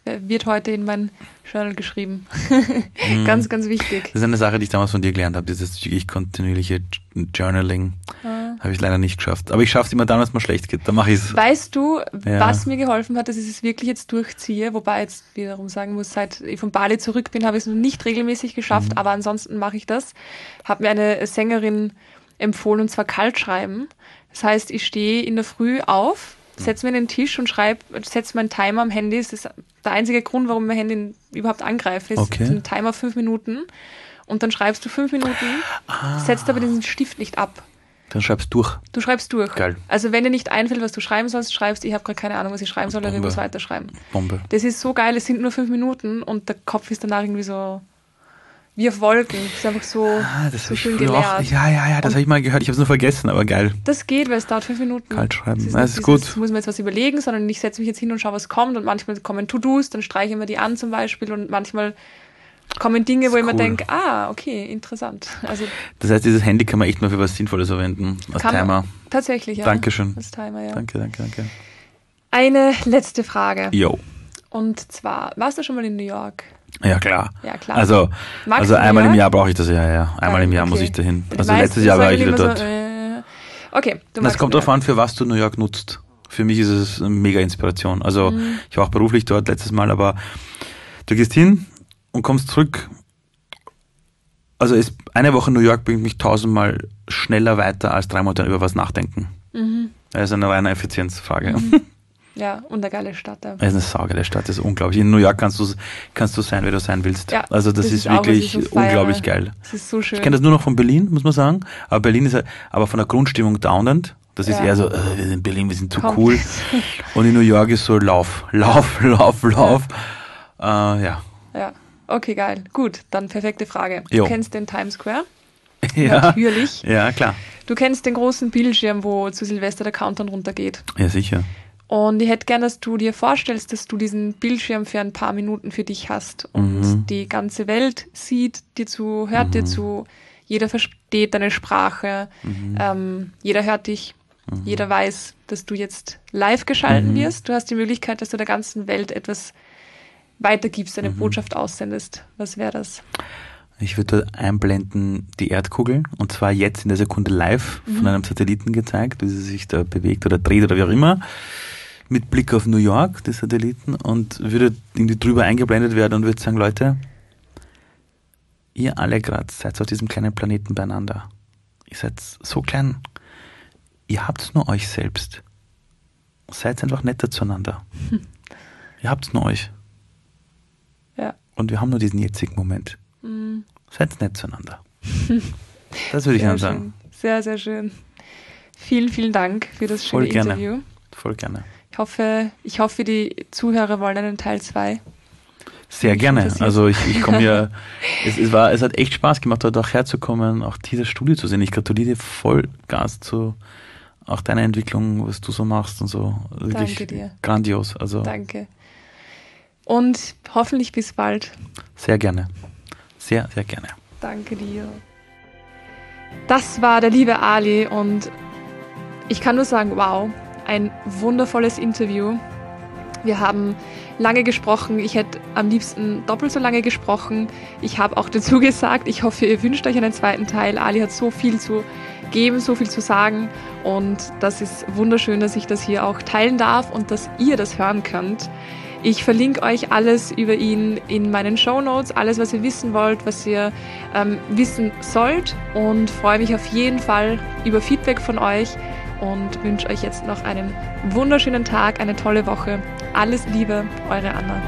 Wird heute in mein Journal geschrieben. mhm. Ganz, ganz wichtig. Das ist eine Sache, die ich damals von dir gelernt habe, dieses wirklich kontinuierliche Journaling. Ah. Habe ich leider nicht geschafft. Aber ich schaffe es immer dann, wenn es mir schlecht geht. Dann mache ich es. Weißt du, ja. was mir geholfen hat, dass ich es wirklich jetzt durchziehe? Wobei jetzt wiederum sagen muss, seit ich von Bali zurück bin, habe ich es noch nicht regelmäßig geschafft, mhm. aber ansonsten mache ich das. Habe mir eine Sängerin empfohlen, und zwar kalt schreiben. Das heißt, ich stehe in der Früh auf, setze mir den Tisch und schreibe, setze meinen Timer am Handy. Das ist der einzige Grund, warum mein Handy überhaupt angreife, ist okay. ein Timer fünf Minuten. Und dann schreibst du fünf Minuten, ah. setzt aber diesen Stift nicht ab. Dann schreibst du durch. Du schreibst durch. Geil. Also wenn dir nicht einfällt, was du schreiben sollst, schreibst, ich habe gerade keine Ahnung, was ich schreiben soll, dann muss weiterschreiben. Bombe. Das ist so geil, es sind nur fünf Minuten und der Kopf ist danach irgendwie so wie auf Wolken. Das ist einfach so, ah, das so schön geleert. Auch, ja, ja, ja, das habe ich mal gehört. Ich habe es nur vergessen, aber geil. Das geht, weil es dauert fünf Minuten. Kalt schreiben. Das ist, das ist dieses, gut. muss man jetzt was überlegen, sondern ich setze mich jetzt hin und schaue, was kommt. Und manchmal kommen To-Dos, dann streiche ich mir die an zum Beispiel. Und manchmal kommen Dinge, wo ich mir denke, ah, okay, interessant. Also, das heißt, dieses Handy kann man echt mal für was Sinnvolles verwenden, als Timer. Tatsächlich, ja. Dankeschön. Als Timer, ja. Danke, danke, danke. Eine letzte Frage. Jo. Und zwar, warst du schon mal in New York? Ja, klar. Ja, klar. Also, also einmal im Jahr brauche ich das ja, ja. Einmal ja, im Jahr okay. muss ich dahin. Also letztes Jahr war ich wieder dort. So, äh, okay, du Das kommt darauf an, für was du New York nutzt. Für mich ist es eine mega Inspiration. Also, mhm. ich war auch beruflich dort letztes Mal, aber du gehst hin und kommst zurück. Also, ist, eine Woche New York bringt mich tausendmal schneller weiter als drei Monate über was nachdenken. Mhm. Das ist eine reine Effizienzfrage. Mhm. Ja, und eine geile Stadt. Ja. Es ist eine saugeile Stadt, das ist unglaublich. In New York kannst du, kannst du sein, wie du sein willst. Ja, also das, das ist, ist wirklich so unglaublich geil. Das ist so schön. Ich kenne das nur noch von Berlin, muss man sagen. Aber Berlin ist aber von der Grundstimmung downend. Das ist ja. eher so, äh, wir sind in Berlin, wir sind zu Komm. cool. Und in New York ist so Lauf, Lauf, Lauf, Lauf. Ja. Äh, ja. Ja, okay, geil. Gut, dann perfekte Frage. Jo. Du kennst den Times Square? Ja. Natürlich. Ja, klar. Du kennst den großen Bildschirm, wo zu Silvester der Countdown runtergeht. Ja, sicher. Und ich hätte gern, dass du dir vorstellst, dass du diesen Bildschirm für ein paar Minuten für dich hast und mhm. die ganze Welt sieht dir zu, hört mhm. dir zu, jeder versteht deine Sprache, mhm. ähm, jeder hört dich, mhm. jeder weiß, dass du jetzt live geschalten mhm. wirst. Du hast die Möglichkeit, dass du der ganzen Welt etwas weitergibst, eine mhm. Botschaft aussendest. Was wäre das? Ich würde einblenden die Erdkugel und zwar jetzt in der Sekunde live von einem Satelliten gezeigt, wie sie sich da bewegt oder dreht oder wie auch immer mit Blick auf New York, die Satelliten, und würde irgendwie drüber eingeblendet werden und würde sagen, Leute, ihr alle gerade seid auf diesem kleinen Planeten beieinander. Ihr seid so klein. Ihr habt nur euch selbst. Seid einfach netter zueinander. Hm. Ihr habt nur euch. Ja. Und wir haben nur diesen jetzigen Moment. Mhm. Seid nett zueinander. Das würde ich dann sagen. Sehr, sehr schön. Vielen, vielen Dank für das schöne Voll gerne. Interview. Voll gerne. Ich hoffe, ich hoffe, die Zuhörer wollen einen Teil 2. Sehr gerne. Also ich, ich komme ja, es, es, war, es hat echt Spaß gemacht, dort auch herzukommen, auch dieses Studio zu sehen. Ich gratuliere dir voll Gas zu auch deiner Entwicklung, was du so machst und so. Wirklich Danke dir. Grandios. Also. Danke. Und hoffentlich bis bald. Sehr gerne. Sehr, sehr gerne. Danke dir. Das war der liebe Ali und ich kann nur sagen, wow, ein wundervolles Interview. Wir haben lange gesprochen. Ich hätte am liebsten doppelt so lange gesprochen. Ich habe auch dazu gesagt, ich hoffe, ihr wünscht euch einen zweiten Teil. Ali hat so viel zu geben, so viel zu sagen. Und das ist wunderschön, dass ich das hier auch teilen darf und dass ihr das hören könnt. Ich verlinke euch alles über ihn in meinen Show Notes, alles, was ihr wissen wollt, was ihr ähm, wissen sollt und freue mich auf jeden Fall über Feedback von euch und wünsche euch jetzt noch einen wunderschönen Tag, eine tolle Woche. Alles Liebe, eure Anna.